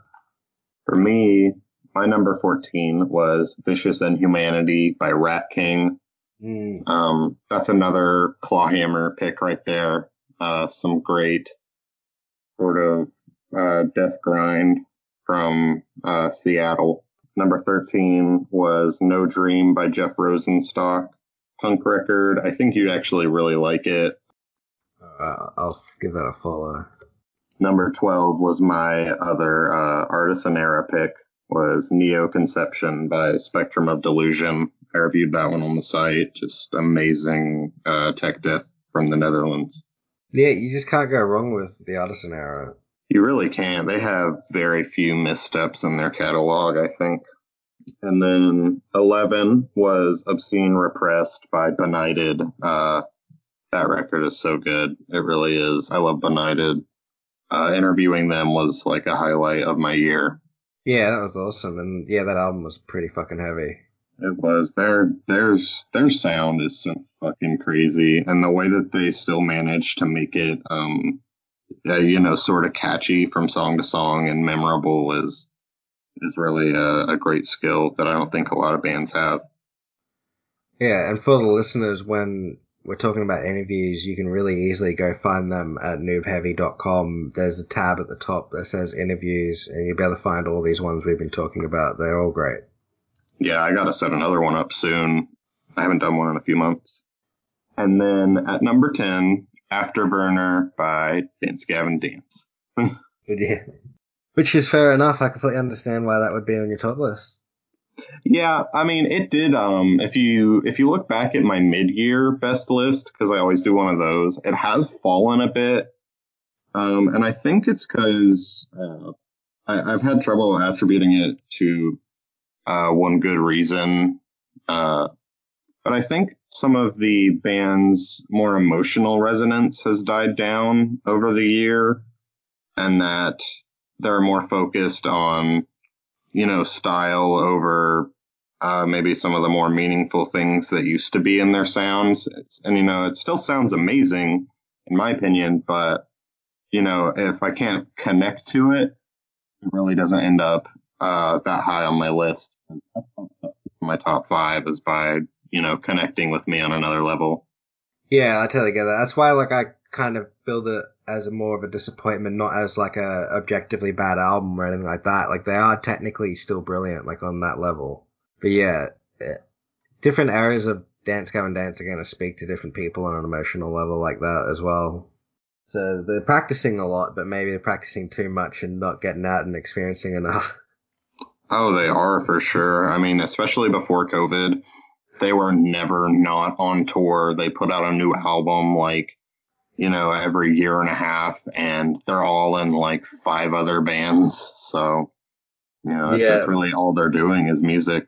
For me, my number 14 was Vicious and Inhumanity by Rat King.
Mm,
Um, that's another clawhammer pick right there. Uh, some great sort of uh, death grind from uh, Seattle. Number 13 was No Dream by Jeff Rosenstock. Punk record. I think you'd actually really like it.
uh, I'll give that a follow.
Number 12 was my other uh, Artisan era pick was Neo Conception by Spectrum of Delusion. I reviewed that one on the site. Just amazing uh, tech death from the Netherlands.
Yeah, you just can't go wrong with the Artisan era.
You really can't. They have very few missteps in their catalog, I think. And then 11 was Obscene Repressed by Benighted. Uh, that record is so good. It really is. I love Benighted. Uh, interviewing them was like a highlight of my year.
Yeah, that was awesome, and yeah, that album was pretty fucking heavy.
It was their their their sound is so fucking crazy, and the way that they still manage to make it, um, uh, you know, sort of catchy from song to song and memorable is is really a, a great skill that I don't think a lot of bands have.
Yeah, and for the listeners, when we're talking about interviews, you can really easily go find them at noobheavy.com. There's a tab at the top that says interviews, and you'll be able to find all these ones we've been talking about. They're all great.
Yeah, I gotta set another one up soon. I haven't done one in a few months. And then at number 10, Afterburner by Dance Gavin Dance.
yeah. Which is fair enough. I completely understand why that would be on your top list.
Yeah, I mean, it did. Um, if you if you look back at my mid year best list, because I always do one of those, it has fallen a bit. Um, and I think it's because uh, I, have had trouble attributing it to uh, one good reason. Uh, but I think some of the band's more emotional resonance has died down over the year, and that they're more focused on you know, style over uh, maybe some of the more meaningful things that used to be in their sounds. It's, and, you know, it still sounds amazing, in my opinion, but, you know, if I can't connect to it, it really doesn't end up uh, that high on my list. My top five is by, you know, connecting with me on another level.
Yeah, I totally get that. That's why, like, I kind of build it as a more of a disappointment, not as like a objectively bad album or anything like that. Like they are technically still brilliant, like on that level. But yeah, eh, different areas of Dance Gavin Dance are going to speak to different people on an emotional level like that as well. So they're practicing a lot, but maybe they're practicing too much and not getting out and experiencing enough.
Oh, they are for sure. I mean, especially before COVID, they were never not on tour. They put out a new album like you know, every year and a half, and they're all in like five other bands. So, you know, that's, yeah. that's really all they're doing is music,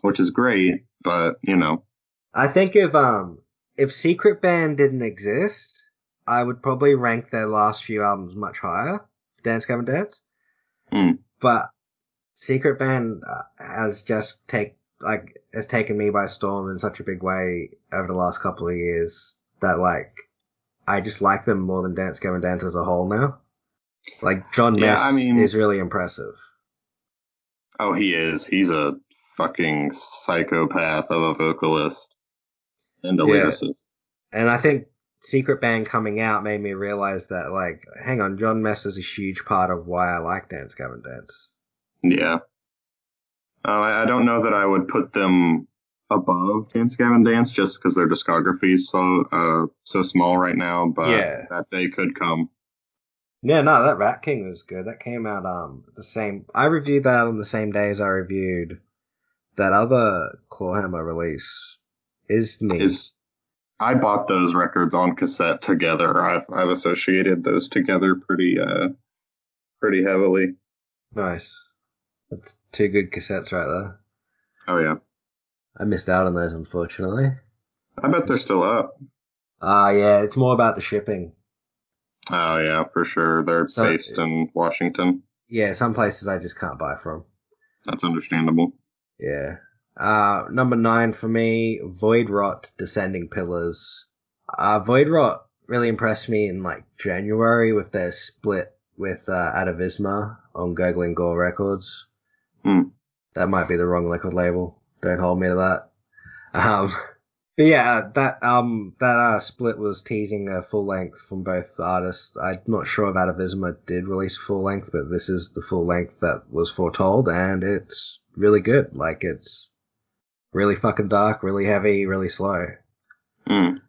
which is great. But you know,
I think if um if Secret Band didn't exist, I would probably rank their last few albums much higher. Dance Gavin Dance.
Mm.
But Secret Band uh, has just take like has taken me by storm in such a big way over the last couple of years that like I just like them more than Dance Gavin Dance as a whole now. Like Mess yeah, I mean, is really impressive.
Oh, he is. He's a fucking psychopath of a vocalist and a yeah. lyricist.
And I think Secret Band coming out made me realize that, like, hang on, Jon Mess is a huge part of why I like Dance Gavin Dance.
Yeah. Uh, I don't know that I would put them above Dance Gavin Dance just because their discography is so uh, so small right now, but yeah. that day could come.
Yeah, no, that Rat King was good. That came out um the same. I reviewed that on the same day as I reviewed that other Clawhammer release. Is me. Is
I bought those records on cassette together. I've I've associated those together pretty uh pretty heavily.
Nice. That's two good cassettes right there.
Oh yeah.
I missed out on those, unfortunately.
I bet they're still up.
Ah, uh, yeah, it's more about the shipping.
Oh yeah, for sure. They're so, based in Washington.
Yeah, some places I just can't buy from.
That's understandable.
Yeah. Uh, number nine for me, Voidrot Descending Pillars. Uh, Voidrot really impressed me in like January with their split with uh, Atavisma on Gurgling Gore Records.
Hmm.
That might be the wrong record label. Don't hold me to that. Um, but yeah, that um that uh, split was teasing a full length from both artists. I'm not sure if Atavisma did release full length, but this is the full length that was foretold, and it's really good. Like it's really fucking dark, really heavy, really slow.
Mm.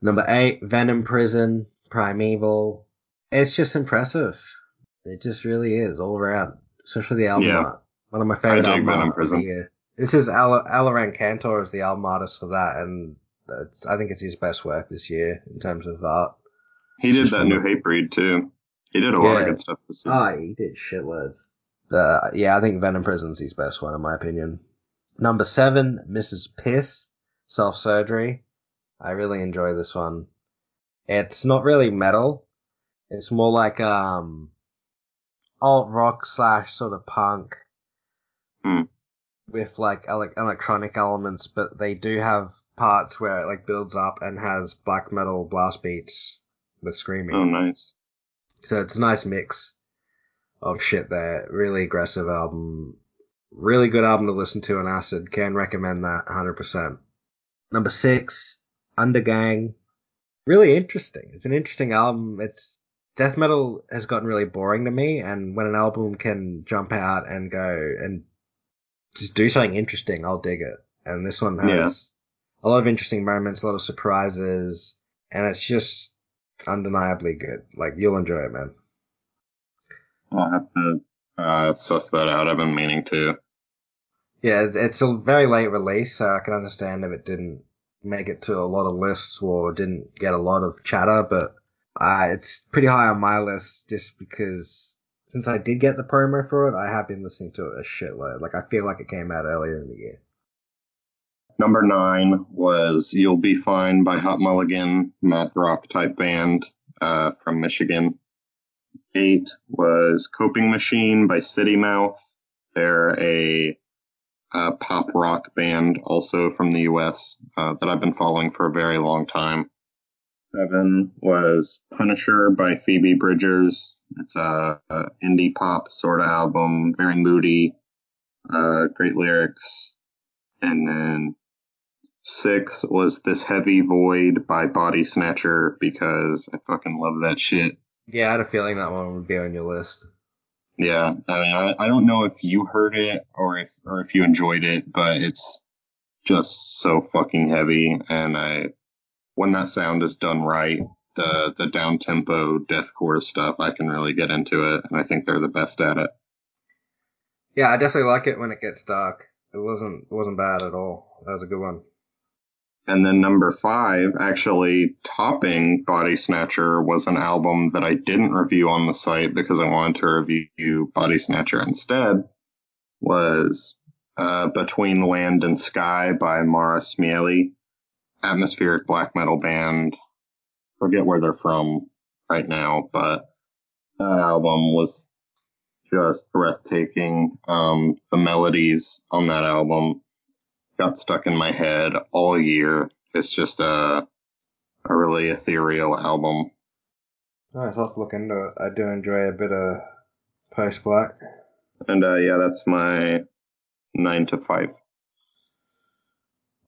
Number eight, Venom Prison, Primeval. It's just impressive. It just really is all around, especially the album yeah. art. One of my favorite album art of the year. This is Al- Eliran Kantor is the album artist for that, and I think it's his best work this year in terms of art.
He did that new Hatebreed too. He did a yeah. lot of good stuff this year.
Oh, he did shitloads. Uh, yeah, I think Venom Prison's his best one in my opinion. Number seven, Mrs. Piss, Self Surgery. I really enjoy this one. It's not really metal. It's more like um alt rock slash sort of punk.
Hmm
with like ele- electronic elements, but they do have parts where it like builds up and has black metal blast beats with screaming.
Oh, nice.
So it's a nice mix of shit there. Really aggressive album. Really good album to listen to on acid. Can recommend that 100%. Number six, Undergang. Really interesting. It's an interesting album. It's death metal has gotten really boring to me, and when an album can jump out and go and just do something interesting, I'll dig it. And this one has a lot of interesting moments, a lot of surprises, and it's just undeniably good. Like you'll enjoy it, man.
I'll have to uh, suss that out. I've been meaning to.
Yeah, it's a very late release, so I can understand if it didn't make it to a lot of lists or didn't get a lot of chatter, but uh, it's pretty high on my list just because since I did get the promo for it, I have been listening to it a shitload. Like I feel like it came out earlier in the year.
Number nine was You'll Be Fine by Hot Mulligan, math rock type band uh, from Michigan. Eight was Coping Machine by City Mouth. They're a, pop rock band also from the US uh, that I've been following for a very long time. Seven was Punisher by Phoebe Bridgers. It's a, a indie pop sort of album, very moody, uh, great lyrics. And then Six was This Heavy Void by Bodysnatcher because I fucking love that shit.
Yeah, I had a feeling that one would be on your list.
Yeah, I mean, I, I don't know if you heard it or if or if you enjoyed it, but it's just so fucking heavy, and I when that sound is done right, the the down tempo deathcore stuff, I can really get into it, and I think they're the best at it.
Yeah, I definitely like it when it gets dark. It wasn't it wasn't bad at all. That was a good one.
And then number five, actually topping Bodysnatcher, was an album that I didn't review on the site because I wanted to review Bodysnatcher instead. Was uh, Between Land and Sky by Mara Smieli, atmospheric black metal band. Forget where they're from right now, but that album was just breathtaking. Um, the melodies on that album got stuck in my head all year. It's just a a really ethereal album.
Nice, I'll have to look into it. I do enjoy a bit of post black.
And uh, yeah, that's my nine to five.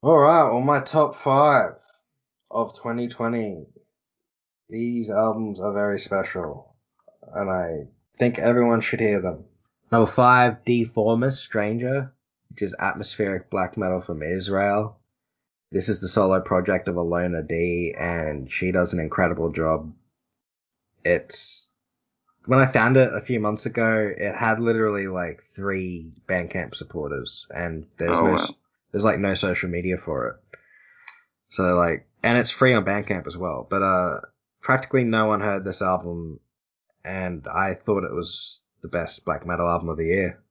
All right, well, my top five of 2020. These albums are very special, and I think everyone should hear them. Number five, Deformis Stranger which is atmospheric black metal from Israel. This is the solo project of Alona D, and she does an incredible job. It's when I found it a few months ago, it had literally like three Bandcamp supporters, and there's
Oh,
no,
wow.
There's like no social media for it. So like, and it's free on Bandcamp as well. But uh, practically no one heard this album, and I thought it was the best black metal album of the year.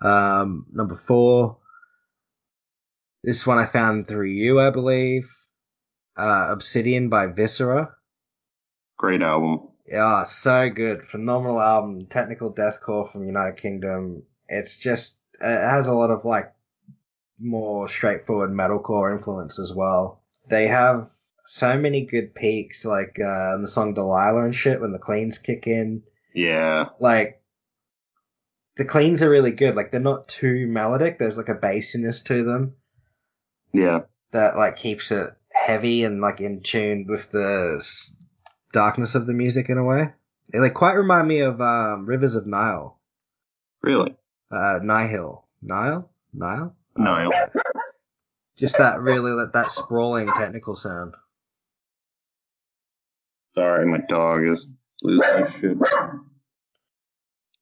Um, number four. This one I found through you, I believe. Uh, Obsidian by Viscera.
Great album.
Yeah, so good. Phenomenal album. Technical deathcore from United Kingdom. It's just, it has a lot of like more straightforward metalcore influence as well. They have so many good peaks, like, uh, in the song Delilah and shit when the cleans kick in.
Yeah,
Like, the cleans are really good. Like, they're not too melodic. There's like a bassiness to them
yeah,
that like keeps it heavy and like in tune with the s- darkness of the music in a way. They like quite remind me of um, Rivers of Nile,
really.
uh, Nihil, Nile, Nile.
No,
Just that really that, that sprawling technical sound.
sorry, my dog is losing shit.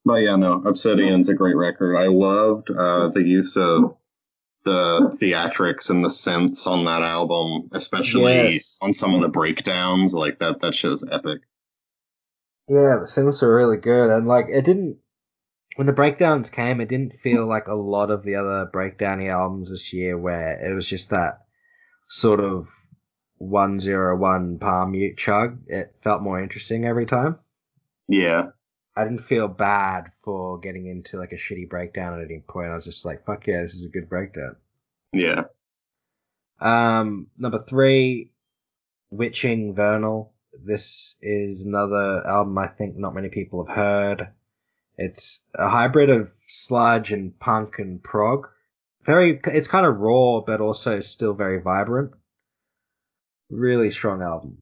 But yeah, no, Obsidian's a great record. I loved uh, the use of the theatrics and the synths on that album, especially
Yes.
on some of the breakdowns. Like that, that shit's epic.
Yeah, the synths are really good, and like it didn't. When the breakdowns came, it didn't feel like a lot of the other breakdowny albums this year, where it was just that sort of one zero one palm mute chug. It felt more interesting every time.
Yeah,
I didn't feel bad for getting into like a shitty breakdown at any point. I was just like, fuck yeah, this is a good breakdown.
yeah,
Um, number three, Witching Vernal. This is another album I think not many people have heard. It's a hybrid of sludge and punk and prog. Very, it's kind of raw, but also still very vibrant. Really strong album.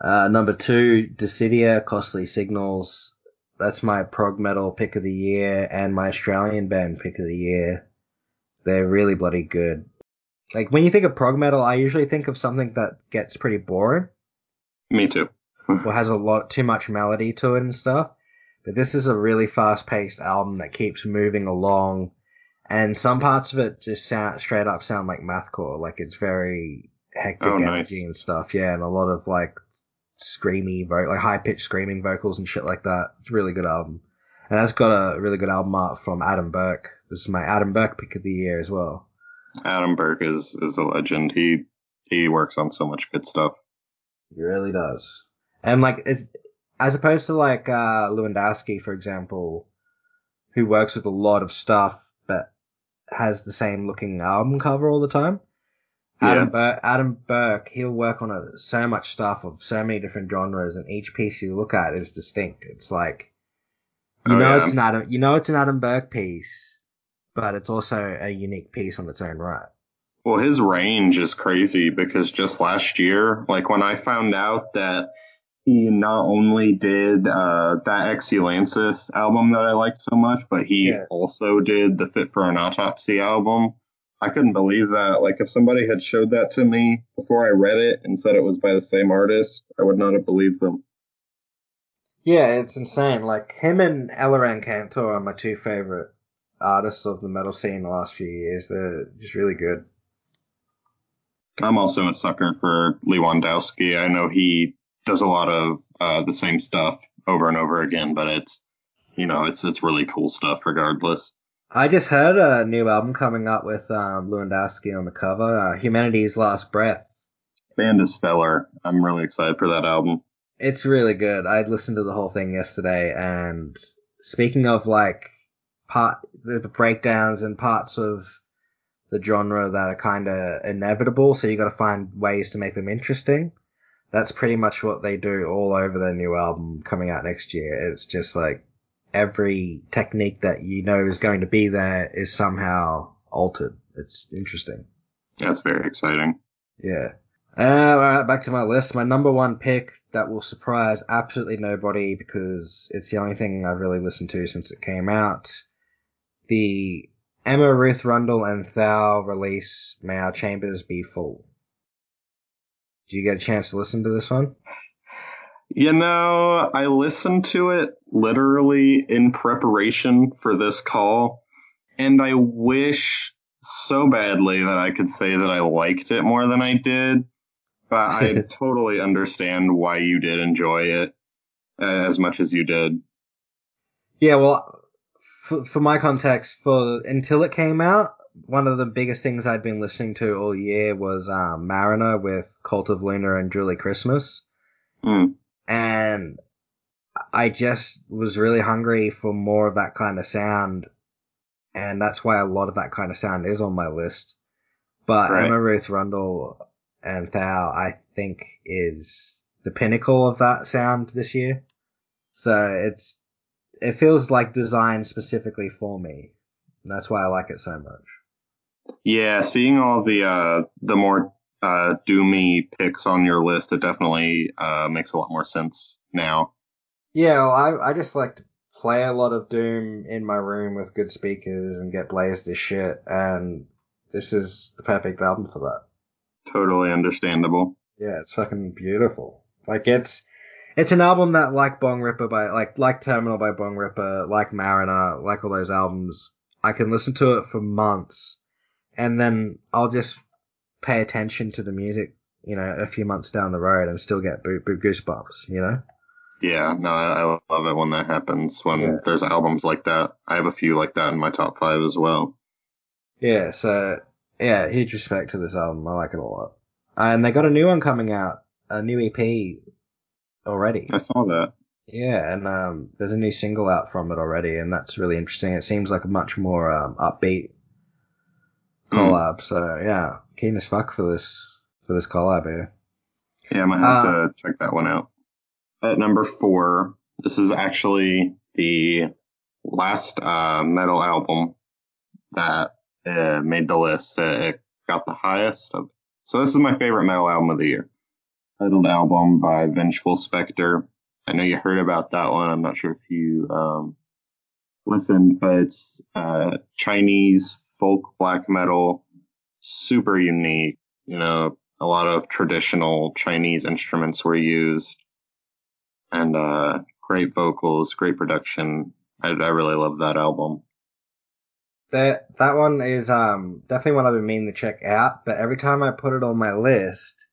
Uh, number two, Dissidia, Costly Signals. That's my prog metal pick of the year and my Australian band pick of the year. They're really bloody good. Like when you think of prog metal, I usually think of something that gets pretty boring
Me too.
or has a lot too much melody to it and stuff. But this is a really fast paced album that keeps moving along, and some parts of it just sound straight up sound like mathcore. Like it's very hectic
Oh, nice.
energy and stuff. Yeah, and a lot of like screamy, vo- like high pitched screaming vocals and shit like that. It's a really good album, and that's got a really good album art from Adam Burke. This is my Adam Burke pick of the year as well.
Adam Burke is is a legend. He he works on so much good stuff.
He really does. And like, it, as opposed to like uh, Lewandowski, for example, who works with a lot of stuff but has the same looking album cover all the time. Adam,
Yeah.
Bur- Adam Burke, he'll work on a, so much stuff of so many different genres, and each piece you look at is distinct. It's like you
Oh,
know
yeah.
it's an Adam, you know it's an Adam Burke piece, but it's also a unique piece on its own right.
Well, his range is crazy because just last year, like when I found out that he not only did uh, that Exulansis album that I liked so much, but he
Yeah.
also did the Fit for an Autopsy album. I couldn't believe that. Like if somebody had showed that to me before I read it and said it was by the same artist, I would not have believed them.
Yeah, it's insane. Like him and Eliran Kantor are my two favorite artists of the metal scene the last few years. They're just really good.
I'm also a sucker for Lewandowski. I know he does a lot of uh, the same stuff over and over again, but it's you know it's it's really cool stuff regardless.
I just heard a new album coming up with um, Lewandowski on the cover, uh, Humanity's Last Breath.
Band is stellar. I'm really excited for that album.
It's really good. I listened to the whole thing yesterday, and speaking of like part the the breakdowns and parts of the genre that are kind of inevitable, so you got to find ways to make them interesting. That's pretty much what they do all over their new album coming out next year. It's just like every technique that you know is going to be there is somehow altered. It's interesting.
Yeah, it's very exciting.
Yeah. Uh, all right, back to my list. My number one pick that will surprise absolutely nobody because it's the only thing I've really listened to since it came out. The Emma Ruth Rundle and Thou release May Our Chambers Be Full. Do you get a chance to listen to this one?
You know, I listened to it literally in preparation for this call, and I wish so badly that I could say that I liked it more than I did. But I totally understand why you did enjoy it uh, as much as you did.
Yeah, well, for, for my context, for until it came out, one of the biggest things I'd been listening to all year was um, Mariner with Cult of Luna and Julie Christmas.
Mm.
and I just was really hungry for more of that kind of sound, and that's why a lot of that kind of sound is on my list. But
Right.
Emma Ruth Rundle and Thou, I think, is the pinnacle of that sound this year. So it's it feels like designed specifically for me. And that's why I like it so much.
Yeah, seeing all the uh, the more uh, doomy picks on your list, it definitely uh, makes a lot more sense now.
Yeah, well, I I just like to play a lot of Doom in my room with good speakers and get blazed as shit, and this is the perfect album for that.
Totally understandable.
Yeah, it's fucking beautiful. Like it's it's an album that like Bongripper by like like Terminal by Bongripper, like Mariner, like all those albums, I can listen to it for months and then I'll just pay attention to the music, you know, a few months down the road and still get boo- boo- goosebumps, you know?
Yeah, no, I, I love it when that happens. When
Yeah.
there's albums like that, I have a few like that in my top five as well.
Yeah, so yeah, huge respect to this album. I like it a lot. And they got a new one coming out, a new EP already.
I saw that.
Yeah, and um, there's a new single out from it already, and that's really interesting. It seems like a much more um, upbeat collab. So yeah, keen as fuck for this for this collab here.
Yeah, I'm gonna have
Uh,
to check that one out. At number four, this is actually the last uh, metal album that uh, made the list. Uh, it got the highest of. So this is my favorite metal album of the year. titled album by Vengeful Spectre. I know you heard about that one. I'm not sure if you um, listened, but it's uh, Chinese folk black metal, super unique. You know, a lot of traditional Chinese instruments were used, and uh, great vocals, great production. I, I really love that album.
That that one is um definitely one I've been meaning to check out, but every time I put it on my list,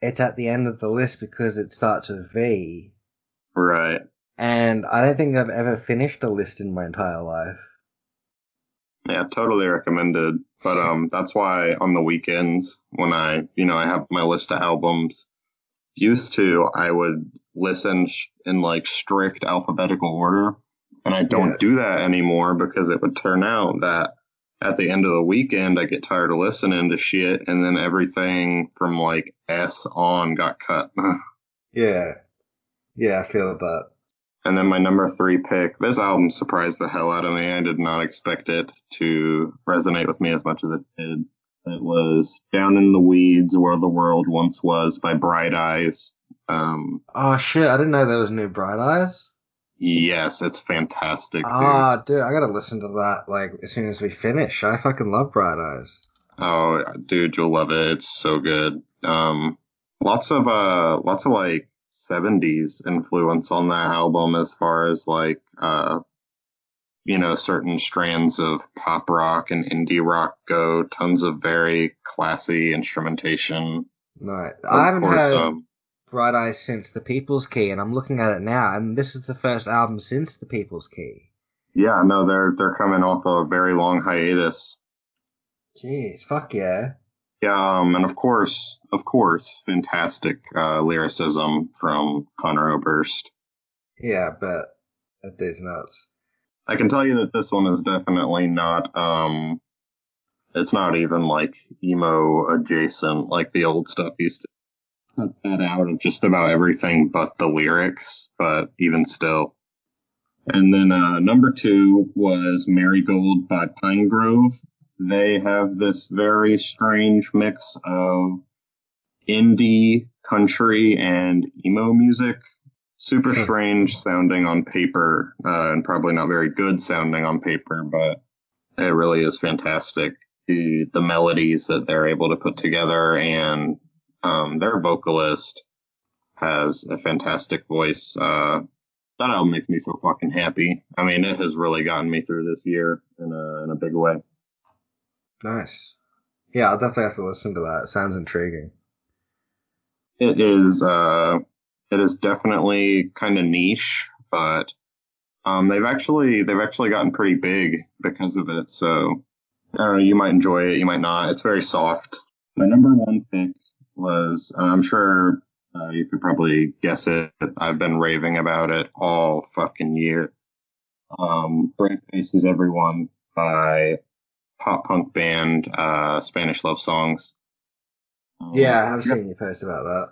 it's at the end of the list because it starts with V.
Right.
And I don't think I've ever finished a list in my entire life.
Yeah, totally recommended. But um, that's why on the weekends when I, you know, I have my list of albums. Used to, I would listen in like strict alphabetical order, and I don't yeah. do that anymore because it would turn out that at the end of the weekend I get tired of listening to shit, and then everything from like S on got cut.
yeah, yeah, I feel that.
And then my number three pick, this album surprised the hell out of me. I did not expect it to resonate with me as much as it did. It was Down in the Weeds Where the World Once Was by Bright Eyes. Um,
oh shit, I didn't know there was new Bright Eyes.
Yes, it's fantastic.
Ah, dude. dude, I gotta listen to that like as soon as we finish. I fucking love Bright Eyes.
Oh, dude, you'll love it. It's so good. Um, lots of uh, lots of like 70s influence on that album as far as like uh you know certain strands of pop rock and indie rock go. Tons of very classy instrumentation.
Right. I haven't course, heard um, bright eyes since the people's key and i'm looking at it now and this is the first album since the people's key.
Yeah no they're they're coming off a very long hiatus.
Jeez fuck yeah
yeah, um, and of course, of course, fantastic uh, lyricism from Conor Oberst.
Yeah, but that is nuts.
I can tell you that this one is definitely not. Um, it's not even like emo adjacent like the old stuff used to cut that out of just about everything but the lyrics. But even still. And then uh, number two was Marigold by Pinegrove they have this very strange mix of indie, country, and emo music. Super strange sounding on paper, uh, and probably not very good sounding on paper, but it really is fantastic. The, the melodies that they're able to put together, and um, their vocalist has a fantastic voice. Uh, that album makes me so fucking happy. I mean, it has really gotten me through this year in a, in a big way.
Nice. Yeah, I'll definitely have to listen to that. It sounds intriguing.
It is. Uh, it is definitely kind of niche, but um, they've actually they've actually gotten pretty big because of it. So I don't know. You might enjoy it. You might not. It's very soft. My number one pick was. I'm sure uh, you could probably guess it. I've been raving about it all fucking year. Um, Bright Faces Everyone by pop punk band, uh, Spanish Love Songs.
Yeah, I've seen you post about that.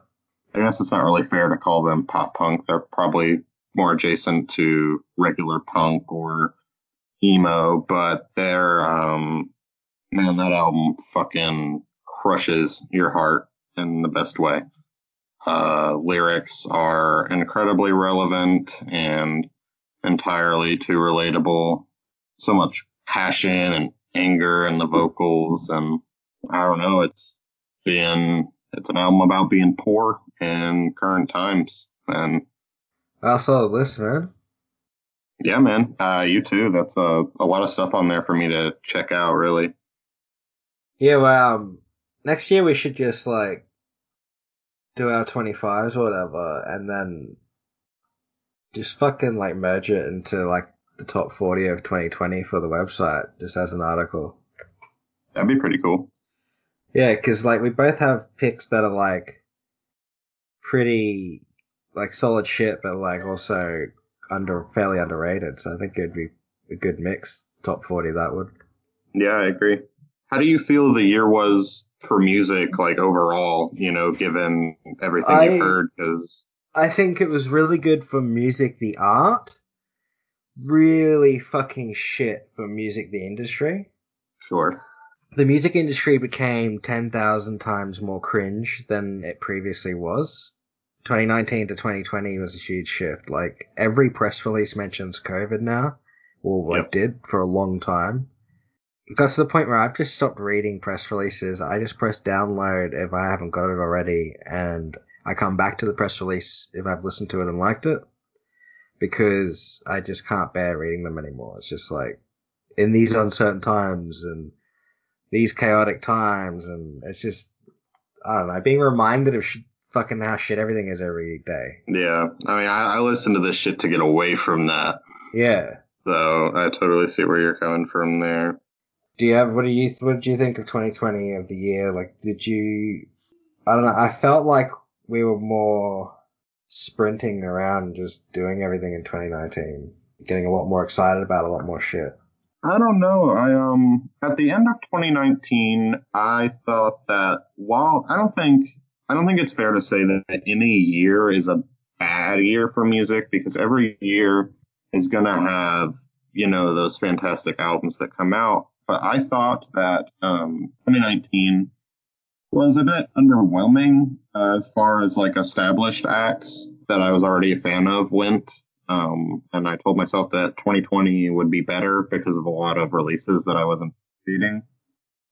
I guess it's not really fair to call them pop punk. They're probably more adjacent to regular punk or emo, but they're, um, man, that album fucking crushes your heart in the best way. Uh, lyrics are incredibly relevant and entirely too relatable. So much passion and anger and the vocals and I don't know, it's been it's an album about being poor in current times and
I saw the list, man.
Yeah, man. Uh, you too. That's a, a lot of stuff on there for me to check out, really.
Yeah, well, um, next year we should just like do our 25s or whatever and then just fucking like merge it into like the top 40 of 2020 for the website, just as an article.
That'd be pretty cool.
Yeah, because like we both have picks that are like pretty like solid shit, but like also under fairly underrated. So I think it'd be a good mix. Top 40 that would.
Yeah, I agree. How do you feel the year was for music, like overall? You know, given everything I, you've heard, because
I think it was really good for music, the art really fucking shit for music the industry.
Sure.
the music industry became 10,000 times more cringe than it previously was. 2019 to 2020 was a huge shift. Like every press release mentions COVID now, or
Yep.
did for a long time. It got to the point where I've just stopped reading press releases. I just press download if I haven't got it already, and I come back to the press release if I've listened to it and liked it, because I just can't bear reading them anymore. It's just like in these uncertain times and these chaotic times, and it's just I don't know, being reminded of sh- fucking how shit everything is every day.
Yeah. I mean, I, I listen to this shit to get away from that.
Yeah.
So I totally see where you're coming from there.
Do you have what do you what do you think of 2020 of the year? Like, did you? I don't know. I felt like we were more sprinting around, just doing everything in 2019, getting a lot more excited about a lot more shit.
I don't know. I um at the end of 2019, I thought that while I don't think I don't think it's fair to say that any year is a bad year for music because every year is gonna have you know those fantastic albums that come out. But I thought that um 2019 was a bit underwhelming uh, as far as like established acts that I was already a fan of went. Um, and I told myself that 2020 would be better because of a lot of releases that I wasn't reading.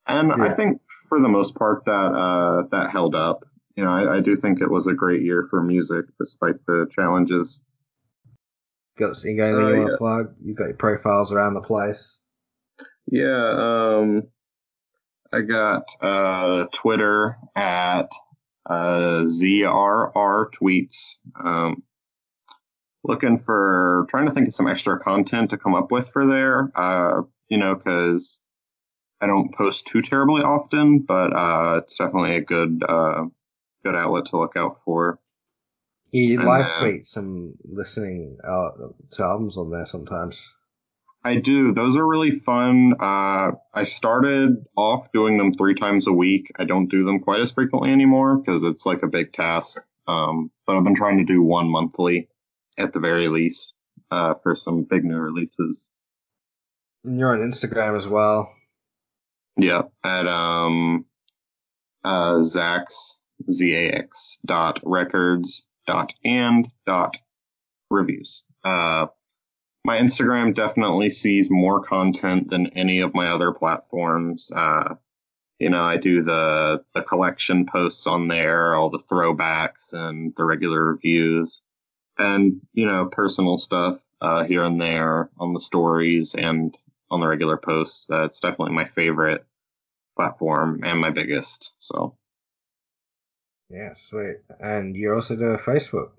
And I think for the most part that uh, that held up. You know, I, I do think it was a great year for music despite the challenges.
Got you got anything
Uh,
you want to plug? You got your profiles around the place.
Yeah, um, I got uh, Twitter at uh, ZRR tweets. Um, looking for, trying to think of some extra content to come up with for there. Uh, you know, because I don't post too terribly often, but uh, it's definitely a good uh, good outlet to look out for. He
live
tweets
tweet some listening uh, to albums on there sometimes.
I do. Those are really fun. Uh, I started off doing them three times a week. I don't do them quite as frequently anymore because it's like a big task. Um, but I've been trying to do one monthly at the very least uh, for some big new releases.
And you're on Instagram as well.
Yeah, at um, uh, Zach's Z-A-X dot records dot and dot reviews. Uh, my Instagram definitely sees more content than any of my other platforms. Uh, you know, I do the the collection posts on there, all the throwbacks and the regular reviews, and you know, personal stuff uh, here and there on the stories and on the regular posts. That's definitely my favorite platform and my biggest. So
Yeah, sweet. And you also do Facebook.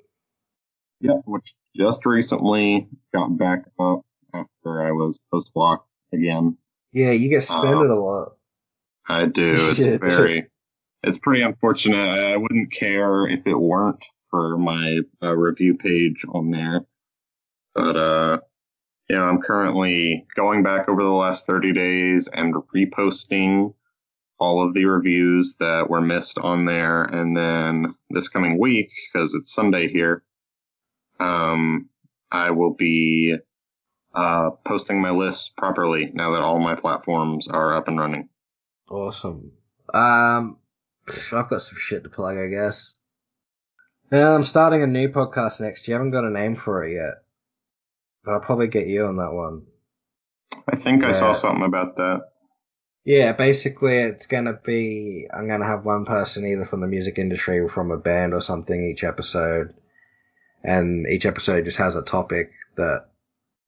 Yeah, which just recently got back up after I was post blocked again.
Yeah, you get suspended a lot.
I do. It's very, it's pretty unfortunate. I, I wouldn't care if it weren't for my uh, review page on there. But, uh, know, I'm currently going back over the last 30 days and reposting all of the reviews that were missed on there. And then this coming week, because it's Sunday here, um, I will be uh, posting my list properly now that all my platforms are up and running.
Awesome. Um, I've got some shit to plug, I guess. Yeah, I'm starting a new podcast next year. I haven't got a name for it yet, but I'll probably get you on that one.
I think I saw something about that.
Yeah, basically it's gonna be I'm gonna have one person either from the music industry or from a band or something each episode. And each episode just has a topic that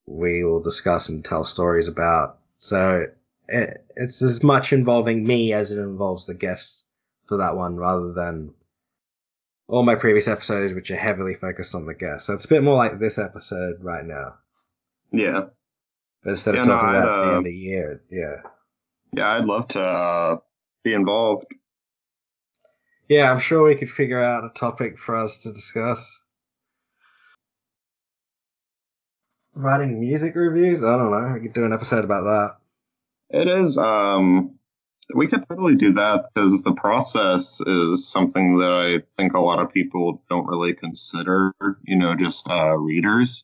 we will discuss and tell stories about. So it, it's as much involving me as it involves the guests for that one rather than all my previous episodes which are heavily focused on the guests. So it's a bit more like this episode right now.
Yeah.
But instead of
Yeah, no,
talking
I'd,
about the
uh,
end of the year, yeah.
Yeah, I'd love to uh, be involved.
Yeah, I'm sure we could figure out a topic for us to discuss. Writing music reviews? I don't know. We could do an episode about that.
It is. Um, we could totally do that because the process is something that I think a lot of people don't really consider. You know, just uh, readers,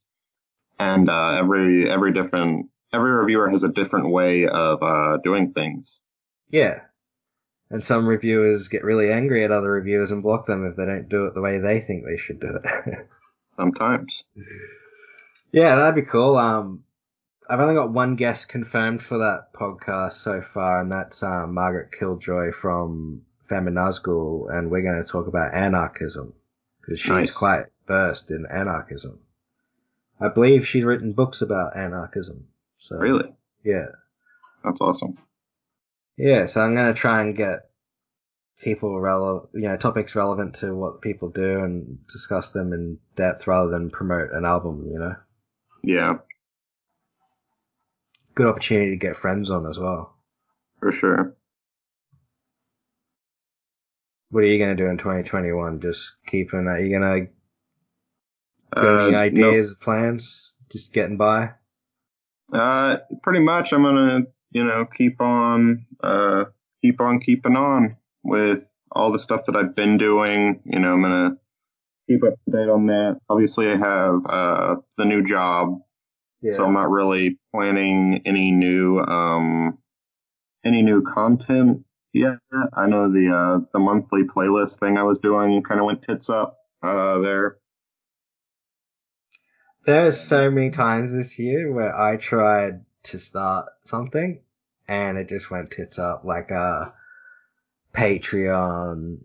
and uh, every every different every reviewer has a different way of uh, doing things.
Yeah. And some reviewers get really angry at other reviewers and block them if they don't do it the way they think they should do it.
Sometimes.
Yeah, that'd be cool. Um, I've only got one guest confirmed for that podcast so far, and that's um, Margaret Killjoy from Feminazgul, and we're going to talk about anarchism because she's
Nice.
quite versed in anarchism. I believe she's written books about anarchism. So
Really?
yeah,
That's awesome.
yeah. So I'm going to try and get people relevant, you know, topics relevant to what people do and discuss them in depth rather than promote an album. You know,
Yeah,
good opportunity to get friends on as well.
for sure.
What are you gonna do in 2021? Just keeping that. You gonna
Uh,
any
no-
ideas, plans? Just getting by.
Uh, pretty much. I'm gonna, you know, keep on, uh, keep on keeping on with all the stuff that I've been doing. You know, I'm gonna keep up to date on that. Obviously, I have uh the new job,
Yeah.
so I'm not really planning any new, um, any new content yet. I know the uh the monthly playlist thing I was doing kind of went tits up uh there.
There's so many times this year where I tried to start something and it just went tits up, like uh Patreon,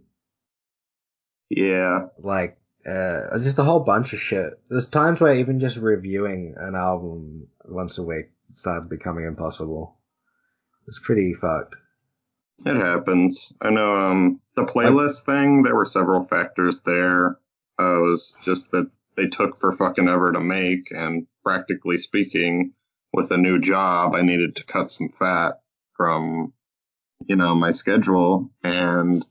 Yeah,
like uh just a whole bunch of shit. There's times where even just reviewing an album once a week started becoming impossible. It's pretty fucked.
It happens. I know um the playlist thing, there were several factors there. Uh, it was just that they took for fucking ever to make and practically speaking, with a new job, I needed to cut some fat from you know, my schedule and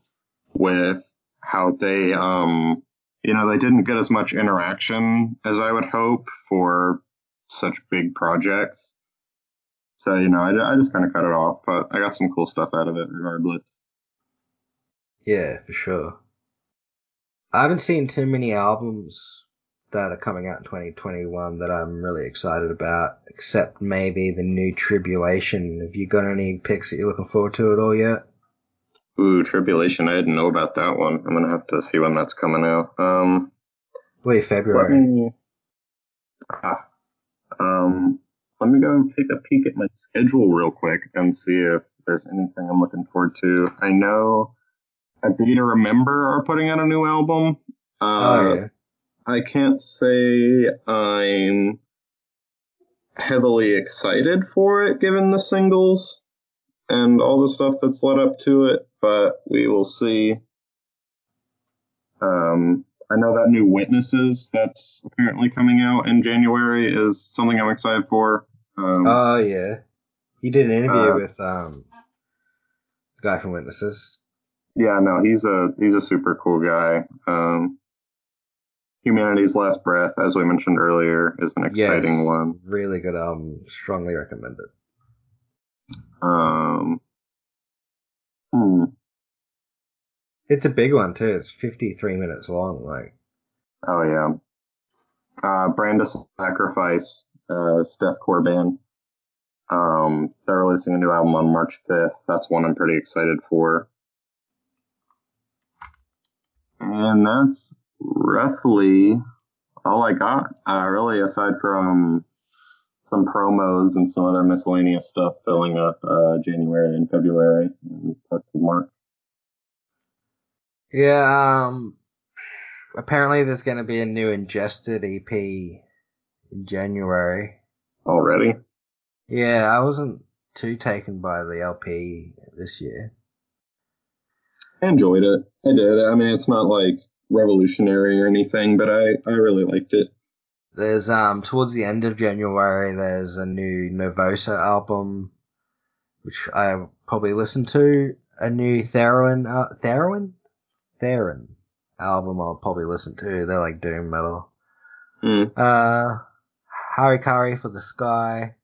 with how they um you know, they didn't get as much interaction as I would hope for such big projects. So, you know, I, I just kind of cut it off, but I got some cool stuff out of it regardless.
Yeah, for sure. I haven't seen too many albums that are coming out in 2021 that I'm really excited about, except maybe the new Tribulation. Have you got any picks that you're looking forward to at all yet?
Ooh, Tribulation, I didn't know about that one. I'm gonna have to see when that's coming out. Um,
Wait,
let
February.
me, ah, um, let me go and take a peek at my schedule real quick and see if there's anything I'm looking forward to. I know A Day to Remember are putting out a new album. Uh,
oh yeah.
I can't say I'm heavily excited for it given the singles and all the stuff that's led up to it, but we will see. Um, I know that new Witnesses that's apparently coming out in January is something I'm excited for. Um,
Oh yeah. You did an interview
uh,
with um the guy from Witnesses.
yeah, no, he's a he's a super cool guy. Um, Humanity's Last Breath, as we mentioned earlier, is an exciting
yes,
one.
Really good album. Strongly recommend it.
Um, hmm.
It's a big one too. It's 53 minutes long. Like,
Oh yeah. Uh, Brand of Sacrifice, uh, it's deathcore band. Um, they're releasing a new album on March 5th. That's one I'm pretty excited for. And that's roughly all I got. Uh, really, aside from some promos and some other miscellaneous stuff filling up uh, January and February and parts of March.
yeah. Um. Apparently, there's going to be a new Ingested EP in January.
Already?
Yeah, I wasn't too taken by the LP this year.
I enjoyed it. I did. I mean, it's not like revolutionary or anything, but I, I really liked it.
There's um towards the end of January, there's a new Nervosa album, which I probably listened to. A new Therion, uh, Therion, Therion album I'll probably listen to. They're like doom metal.
Hmm.
Uh, Harakiri for the Sky.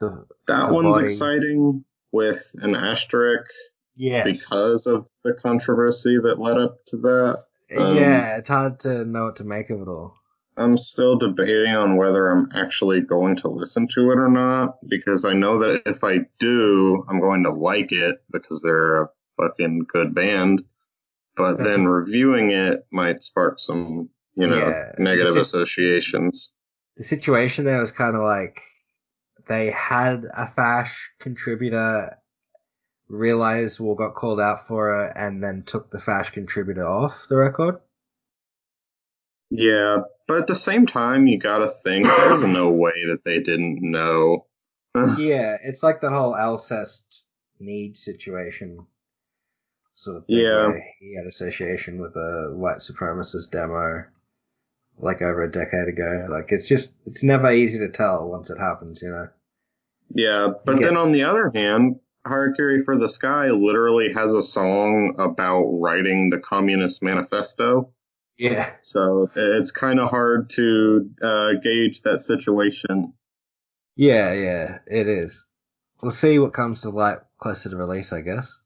The,
That
the
one's
body.
exciting with an asterisk
Yes.
because of the controversy that led up to that. um,
yeah, it's hard to know what to make of it all.
I'm still debating on whether I'm actually going to listen to it or not because I know that if I do, I'm going to like it because they're a fucking good band. But then reviewing it might spark some, you know,
Yeah,
negative
is-
associations.
The situation there was kind of like they had a Fash contributor realized or got called out for it and then took the Fash contributor off the record.
Yeah, but at the same time, you gotta think there's no way that they didn't know.
Yeah, it's like the whole Alcest Neige situation. Sort of thing
Yeah.
he had association with a white supremacist demo like over a decade ago. Like it's just it's never easy to tell once it happens, you know.
Yeah, but then on the other hand, Harakiri for the Sky literally has a song about writing the Communist Manifesto.
Yeah.
So it's kind of hard to uh, gauge that situation.
Yeah, yeah, it is. We'll see what comes to light closer to release, I guess.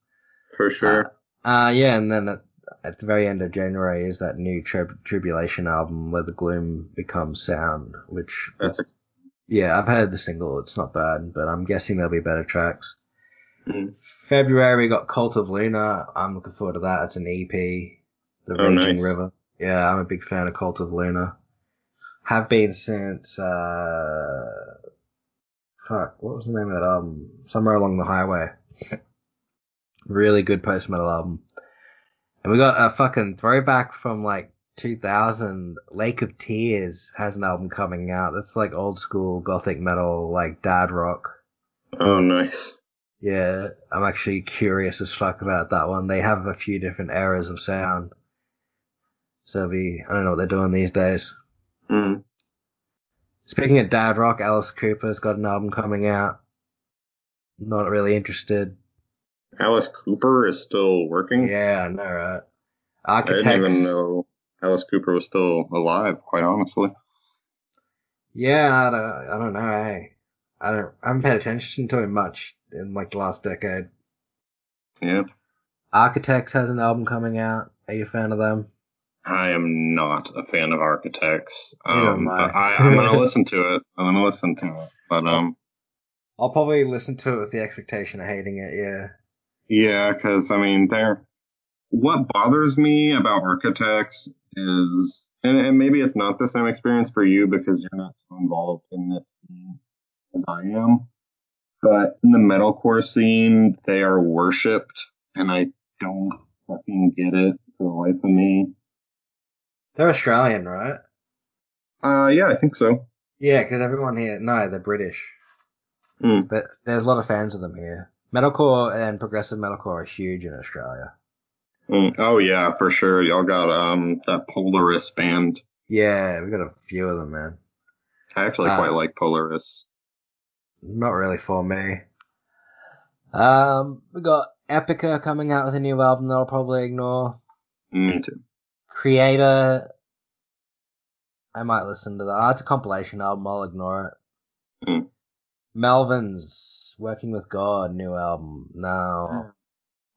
For sure.
Uh, yeah, and then at, at the very end of January is that new Trib- Tribulation album where the gloom becomes sound, which,
That's ex-
yeah, I've heard the single. It's not bad, but I'm guessing there'll be better tracks.
Mm.
February we got Cult of Luna. I'm looking forward to that. It's an EP. The
Oh,
Raging
nice.
River. Yeah, I'm a big fan of Cult of Luna. Have been since, uh, fuck, what was the name of that album? Somewhere Along the Highway. really good post metal album. And we got a fucking throwback from like 2000. Lake of Tears has an album coming out. That's like old school gothic metal, like dad rock.
Oh, nice.
Yeah, I'm actually curious as fuck about that one. They have a few different eras of sound. Be, I don't know what they're doing these days.
Mm.
Speaking of dad rock, Alice Cooper's got an album coming out. Not really interested.
Alice Cooper is still working.
Yeah, I know, right?
I didn't even know Alice Cooper was still alive, quite honestly.
Yeah, I don't, I don't know. Hey, I don't. I haven't paid attention to him much in like the last decade.
Yeah.
Architects has an album coming out. Are you a fan of them?
I am not a fan of architects. Um,
I.
I, I'm gonna listen to it. I'm gonna listen to it. But um,
I'll probably listen to it with the expectation of hating it. Yeah.
yeah, because I mean, they're what bothers me about architects is, and, and maybe it's not the same experience for you because you're not so involved in this scene as I am. But in the metalcore scene, they are worshipped, and I don't fucking get it for the life of me.
They're Australian, right?
Uh, yeah, I think so.
Yeah, because everyone here, no, they're British.
Hmm.
But there's a lot of fans of them here. Metalcore and progressive metalcore are huge in Australia.
Mm, oh yeah, for sure. Y'all got um that Polaris band.
Yeah, we got a few of them, man.
I actually
Ah.
quite like Polaris.
Not really for me. Um, we got Epica coming out with a new album that I'll probably ignore.
Me too.
Kreator, I might listen to that. Oh, it's a compilation album. I'll ignore it.
Mm.
Melvins Working with God new album. No.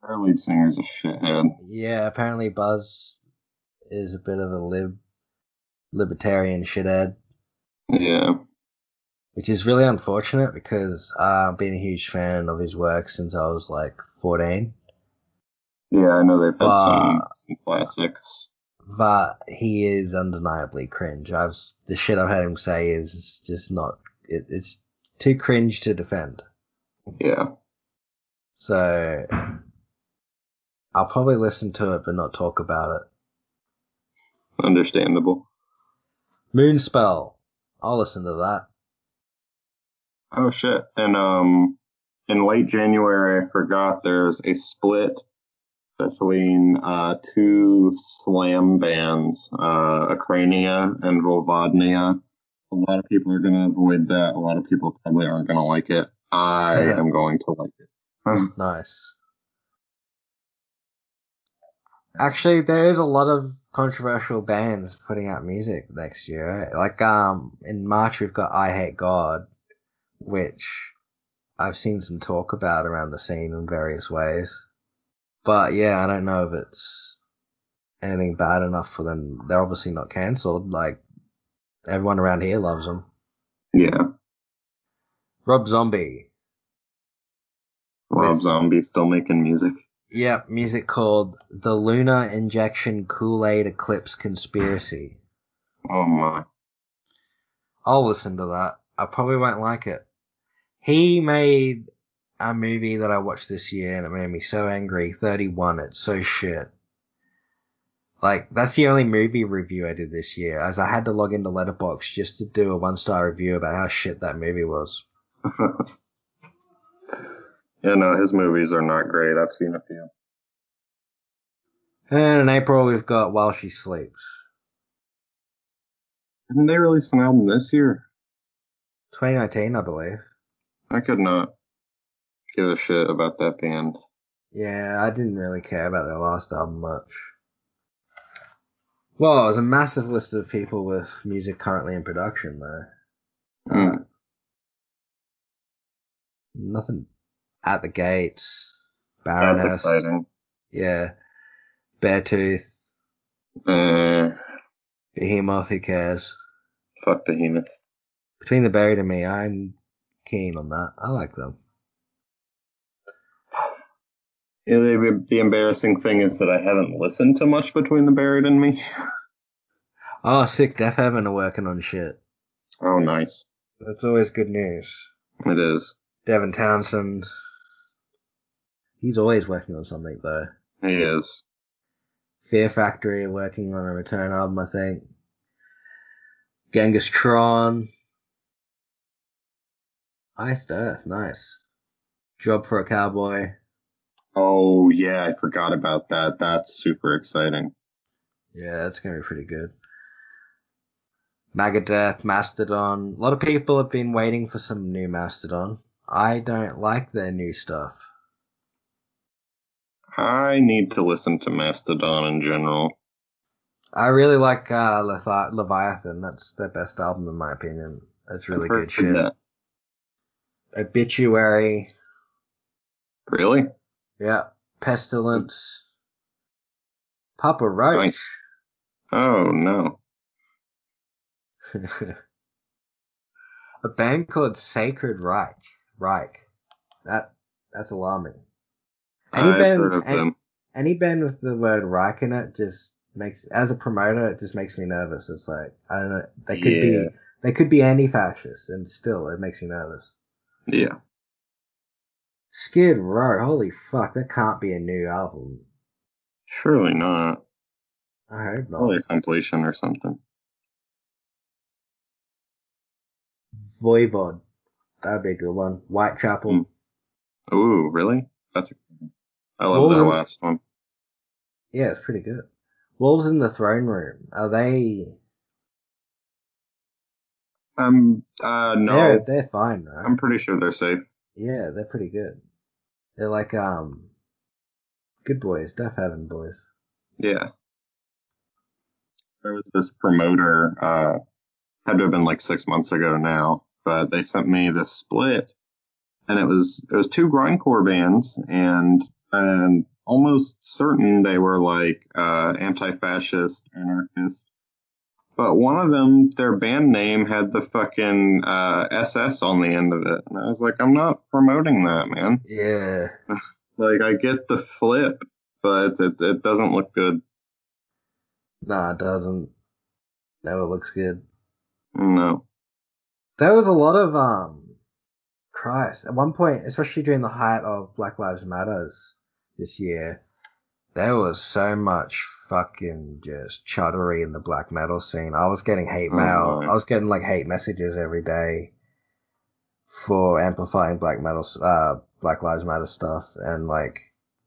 Our lead singer's a shithead.
Yeah, apparently Buzz is a bit of a lib libertarian shithead,
Yeah.
which is really unfortunate because uh, I've been a huge fan of his work since I was like 14.
Yeah, I know they've had some, some classics.
But he is undeniably cringe. I've the shit I've had him say is just not. It, it's too cringe to defend.
Yeah.
So I'll probably listen to it but not talk about it.
Understandable.
Moonspell. I'll listen to that.
Oh shit. And um in late January I forgot there's a split between uh two slam bands, uh Acrania and Vulvodynia. A lot of people are gonna avoid that. A lot of people probably aren't gonna like it. I am going to like it.
Nice. Actually, there is a lot of controversial bands putting out music next year. Like, um, in March we've got I Hate God, which I've seen some talk about around the scene in various ways. But yeah, I don't know if it's anything bad enough for them. They're obviously not cancelled. Like, Everyone around here loves them.
Yeah.
Rob Zombie.
Rob
With-
Zombie still making music.
Yep, music called The Lunar Injection Kool-Aid Eclipse Conspiracy.
Oh my.
I'll listen to that. I probably won't like it. He made a movie that I watched this year and it made me so angry. 31. It's so shit. Like, that's the only movie review I did this year, as I had to log into Letterboxd just to do a one star review about how shit that movie was.
yeah, no, his movies are not great. I've seen a few.
And in April, we've got While She Sleeps.
Didn't they release an album this year?
2019, I believe.
I could not give a shit about that band.
Yeah, I didn't really care about their last album much. Well, it was a massive list of people with music currently in production, though.
Hmm.
Nothing at the gates.
That's
Baroness.
exciting.
Yeah. Beartooth.
Uh,
Behemoth, who cares?
fuck Behemoth.
Between the Buried and Me, I'm keen on that. I like them.
Yeah, the, the embarrassing thing is that I haven't listened to much between the Buried and Me.
Oh, sick. Deafheaven are working on shit.
Oh, nice.
That's always good news.
It is.
Devin Townsend. He's always working on something, though.
He is.
Fear Factory working on a return album, I think. Genghis Tron. Iced Earth, nice. Job for a Cowboy.
Oh, yeah, I forgot about that. That's super exciting.
Yeah, that's gonna be pretty good. Megadeth, Mastodon. A lot of people have been waiting for some new Mastodon. I don't like their new stuff.
I need to listen to Mastodon in general.
I really like uh, Leviathan. That's their best album in my opinion. That's really good shit.
that.
Obituary.
Really?
Yeah. Pestilence. Papa Roach.
Nice. Oh, no.
a band called Sacred Reich. Reich. That that's alarming. Any
I've
band,
heard of
any,
them.
any band with the word Reich in it just makes, as a promoter, it just makes me nervous. It's like I don't know. They could
Yeah.
be they could be anti-fascist, and still it makes me nervous.
Yeah.
Skid Row. Holy fuck, that can't be a new album.
Surely not.
I hope not.
Probably a completion or something.
Voivod. That'd be a good one. Whitechapel.
Hmm. Ooh, really? That's. I love
Wolves
that last one.
Yeah, it's pretty good. Wolves in the Throne Room. Are they?
Um. Uh.
They're
No.
they're fine, right?
I'm pretty sure they're safe.
Yeah, they're pretty good. They're like um, good boys, Deafheaven boys.
Yeah. There was this promoter. Uh. Had to have been like six months ago now, but they sent me this split, and it was it was two grindcore bands, and and almost certain they were like uh, anti-fascist, anarchist. But one of them, their band name had the fucking uh, SS on the end of it, and I was like, I'm not promoting that, man.
Yeah,
Like, I get the flip, but it it doesn't look good.
nah, it doesn't. Never looks good.
No.
There was a lot of um, Christ. At one point, especially during the height of Black Lives Matters this year, there was so much fucking just chuddery in the black metal scene. I was getting hate
Oh,
mail.
my.
I was getting like hate messages every day for amplifying black metal, uh, Black Lives Matter stuff, and like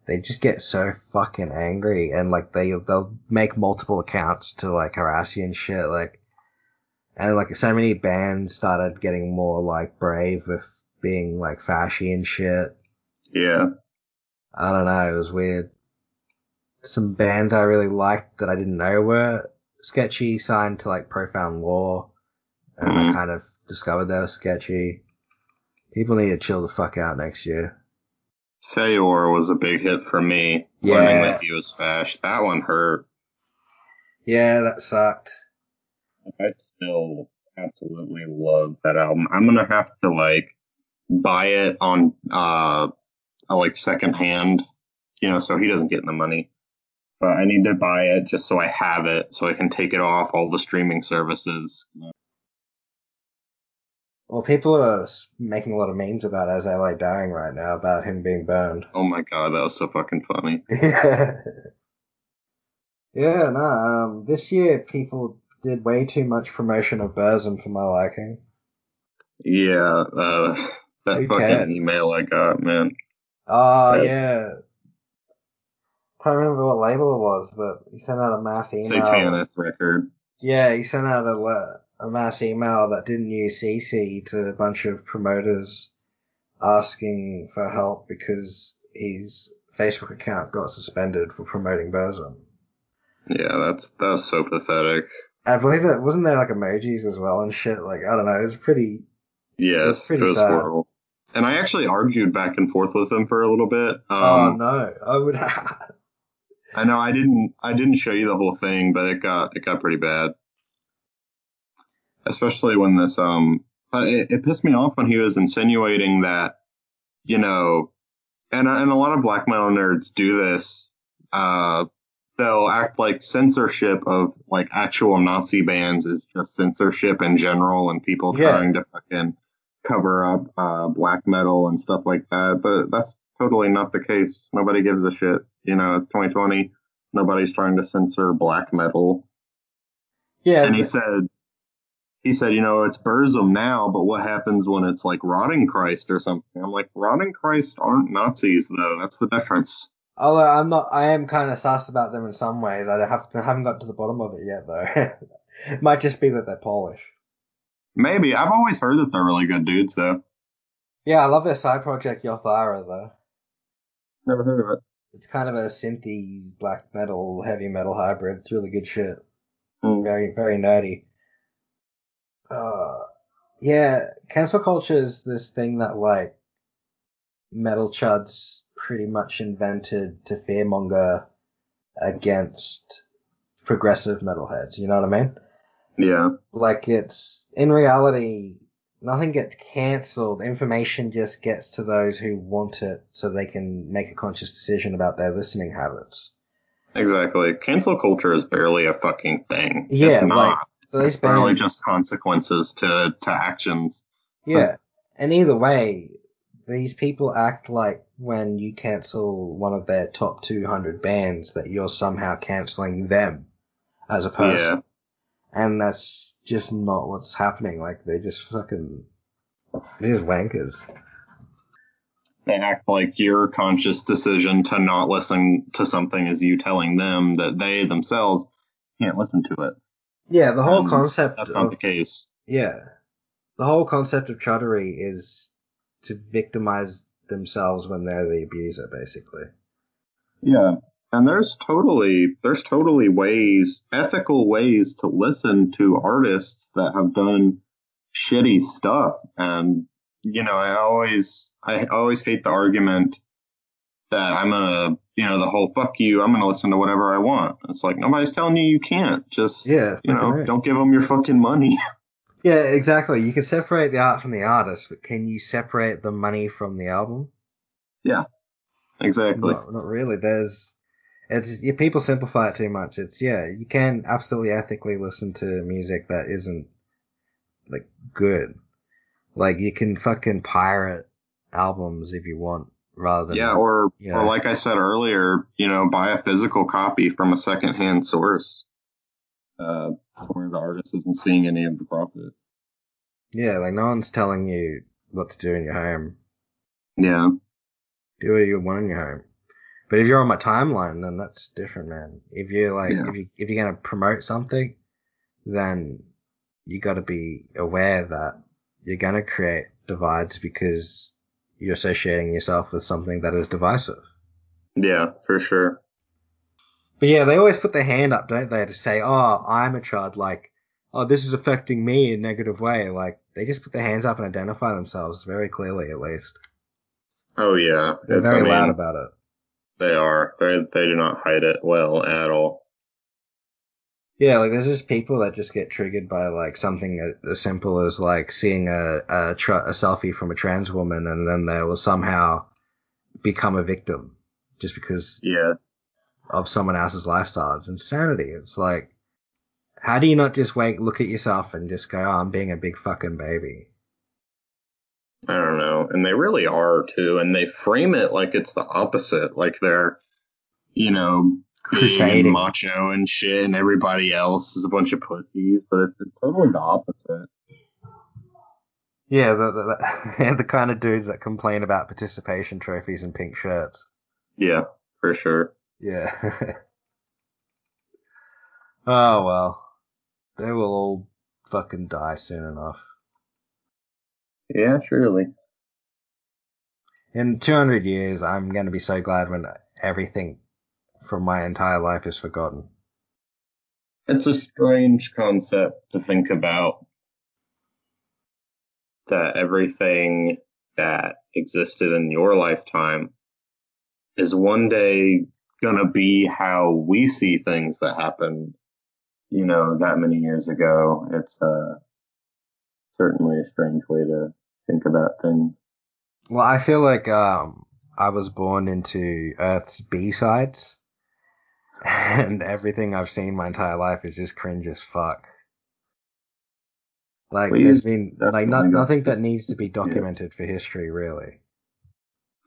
they just get so fucking angry, and like they they'll make multiple accounts to like harass you and shit, like. And like so many bands started getting more like brave with being like fashy and shit.
Yeah.
I don't know, it was weird. Some bands I really liked that I didn't know were sketchy signed to like Profound Lore, and I
Mhm.
kind of discovered they were sketchy. People need to chill the fuck out next year.
Sayor was a big hit for me.
Yeah.
Learning that he was fash. That one hurt.
Yeah, that sucked.
I still absolutely love that album. I'm gonna have to like buy it on uh like secondhand, you know, so he doesn't get in the money. But I need to buy it just so I have it, so I can take it off all the streaming services.
Well, people are making a lot of memes about As I Dying right now about him being burned.
Oh my god, that was so fucking funny.
yeah. No, um, this year people did way too much promotion of Burzum for my liking.
Yeah, uh, that
Who
fucking
cares?
email I got, man.
Oh, yeah. Can't remember what label it was, but he sent out a mass email.
Satanist record.
Yeah, he sent out a, a mass email that didn't use CC to a bunch of promoters asking for help because his Facebook account got suspended for promoting Burzum.
Yeah, that's that's so pathetic.
I believe that wasn't there like emojis as well and shit. Like I don't know, it was pretty.
Yes,
pretty
it was
sad.
horrible. And I actually argued back and forth with him for a little bit. Um,
oh no, I would.
I know I didn't I didn't show you the whole thing, but it got it got pretty bad. Especially when this um it, it pissed me off when he was insinuating that you know and and a lot of black metal nerds do this uh they'll act like censorship of like actual Nazi bands is just censorship in general and people
Yeah.
trying to fucking cover up uh black metal and stuff like that but that's totally not the case nobody gives a shit you know it's 2020 nobody's trying to censor black metal
yeah,
and he said he said you know it's burzum now but what happens when it's like rotting christ or something i'm like rotting christ aren't nazis though that's the difference
although I'm not, I am kind of sus about them in some ways. I have I haven't got to the bottom of it yet though. it might just be that they're Polish.
maybe i've always heard that they're really good dudes though
Yeah, I love their side project Yothara though.
Never heard of it
It's kind of a synthy black metal, heavy metal hybrid. It's really good shit.
Hmm.
Very, very nerdy. Uh, yeah, cancel culture is this thing that like metal chuds pretty much invented to fearmonger against progressive metalheads. You know what I mean?
yeah
Like it's in reality, nothing gets cancelled. Information just gets to those who want it, so they can make a conscious decision about their listening habits.
exactly cancel culture is barely a fucking thing
Yeah,
it's not
like,
it's, it's barely just consequences to to actions
Yeah, and either way, these people act like when you cancel one of their top 200 bands that you're somehow canceling them as a person. Yeah. And that's just not what's happening. Like, they're just fucking, they're just wankers.
they act like your conscious decision to not listen to something is you telling them that they themselves can't listen to it.
Yeah, the whole
Um,
concept
That's
of,
not the case.
yeah, the whole concept of chuddery is to victimize themselves when they're the abuser, basically.
Yeah. And there's totally there's totally ways, ethical ways to listen to artists that have done shitty stuff. And you know, I always I always hate the argument that I'm gonna you know, the whole fuck you, I'm gonna listen to whatever I want. It's like nobody's telling you you can't. Just
Yeah,
you know,
right.
don't give them your fucking money.
Yeah, exactly. You can separate the art from the artist, but can you separate the money from the album?
Yeah exactly.
Not, not really. There's, it's, yeah, people simplify it too much. It's, yeah, you can absolutely ethically listen to music that isn't, like, good. Like, you can fucking pirate albums if you want, rather than,
Yeah, or
Yeah.
or like I said earlier, you know, buy a physical copy from a secondhand source, uh, where the artist isn't seeing any of the profit.
yeah, like, no one's telling you what to do in your home.
Yeah,
do what you want in your home. But if you're on my timeline, then that's different, man. If you're like,
Yeah.
if you if you're gonna promote something, then you got to be aware that you're gonna create divides because you're associating yourself with something that is divisive.
yeah, for sure.
But yeah, they always put their hand up, don't they, to say, "Oh, I'm a child." Like, "Oh, this is affecting me in a negative way." Like, they just put their hands up and identify themselves very clearly, at least.
Oh yeah,
They're
It's-
very
I mean,
loud about it.
They are. They they do not hide it well at all.
Yeah, like there's just people that just get triggered by like something as simple as like seeing a a, tra- a selfie from a trans woman, and then they will somehow become a victim just because
Yeah.
of someone else's lifestyle. It's insanity. It's like, how do you not just wake, look at yourself, and just go, "Oh, I'm being a big fucking baby."
I don't know. And they really are too. And they frame it like it's the opposite. Like they're, you know, big and
Crusading.
macho and shit, and everybody else is a bunch of pussies. But it's, it's totally the opposite.
Yeah, the, the, the, the kind of dudes that complain about participation trophies and pink shirts.
Yeah, for sure.
Yeah. oh well. They will all fucking die soon enough.
Yeah, surely.
In 200 years, I'm going to be so glad when everything from my entire life is forgotten.
It's a strange concept to think about that everything that existed in your lifetime is one day gonna be how we see things that happened, you know, that many years ago. It's uh, certainly a strange way to think about things.
Well, I feel like um, I was born into Earth's B sides, and everything I've seen my entire life is just cringe as fuck. Like,
Well,
there's been like not, nothing that needs to be documented for history, really.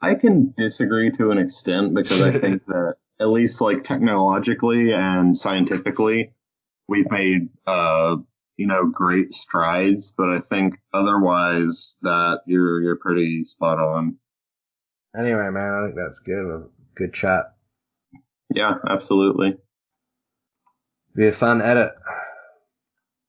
I can disagree to an extent because I think that at least like technologically and scientifically, we've made uh you know great strides, but I think otherwise that you're you're pretty spot on.
Anyway, man, I think that's good. Good chat.
Yeah, absolutely.
Be a fun edit.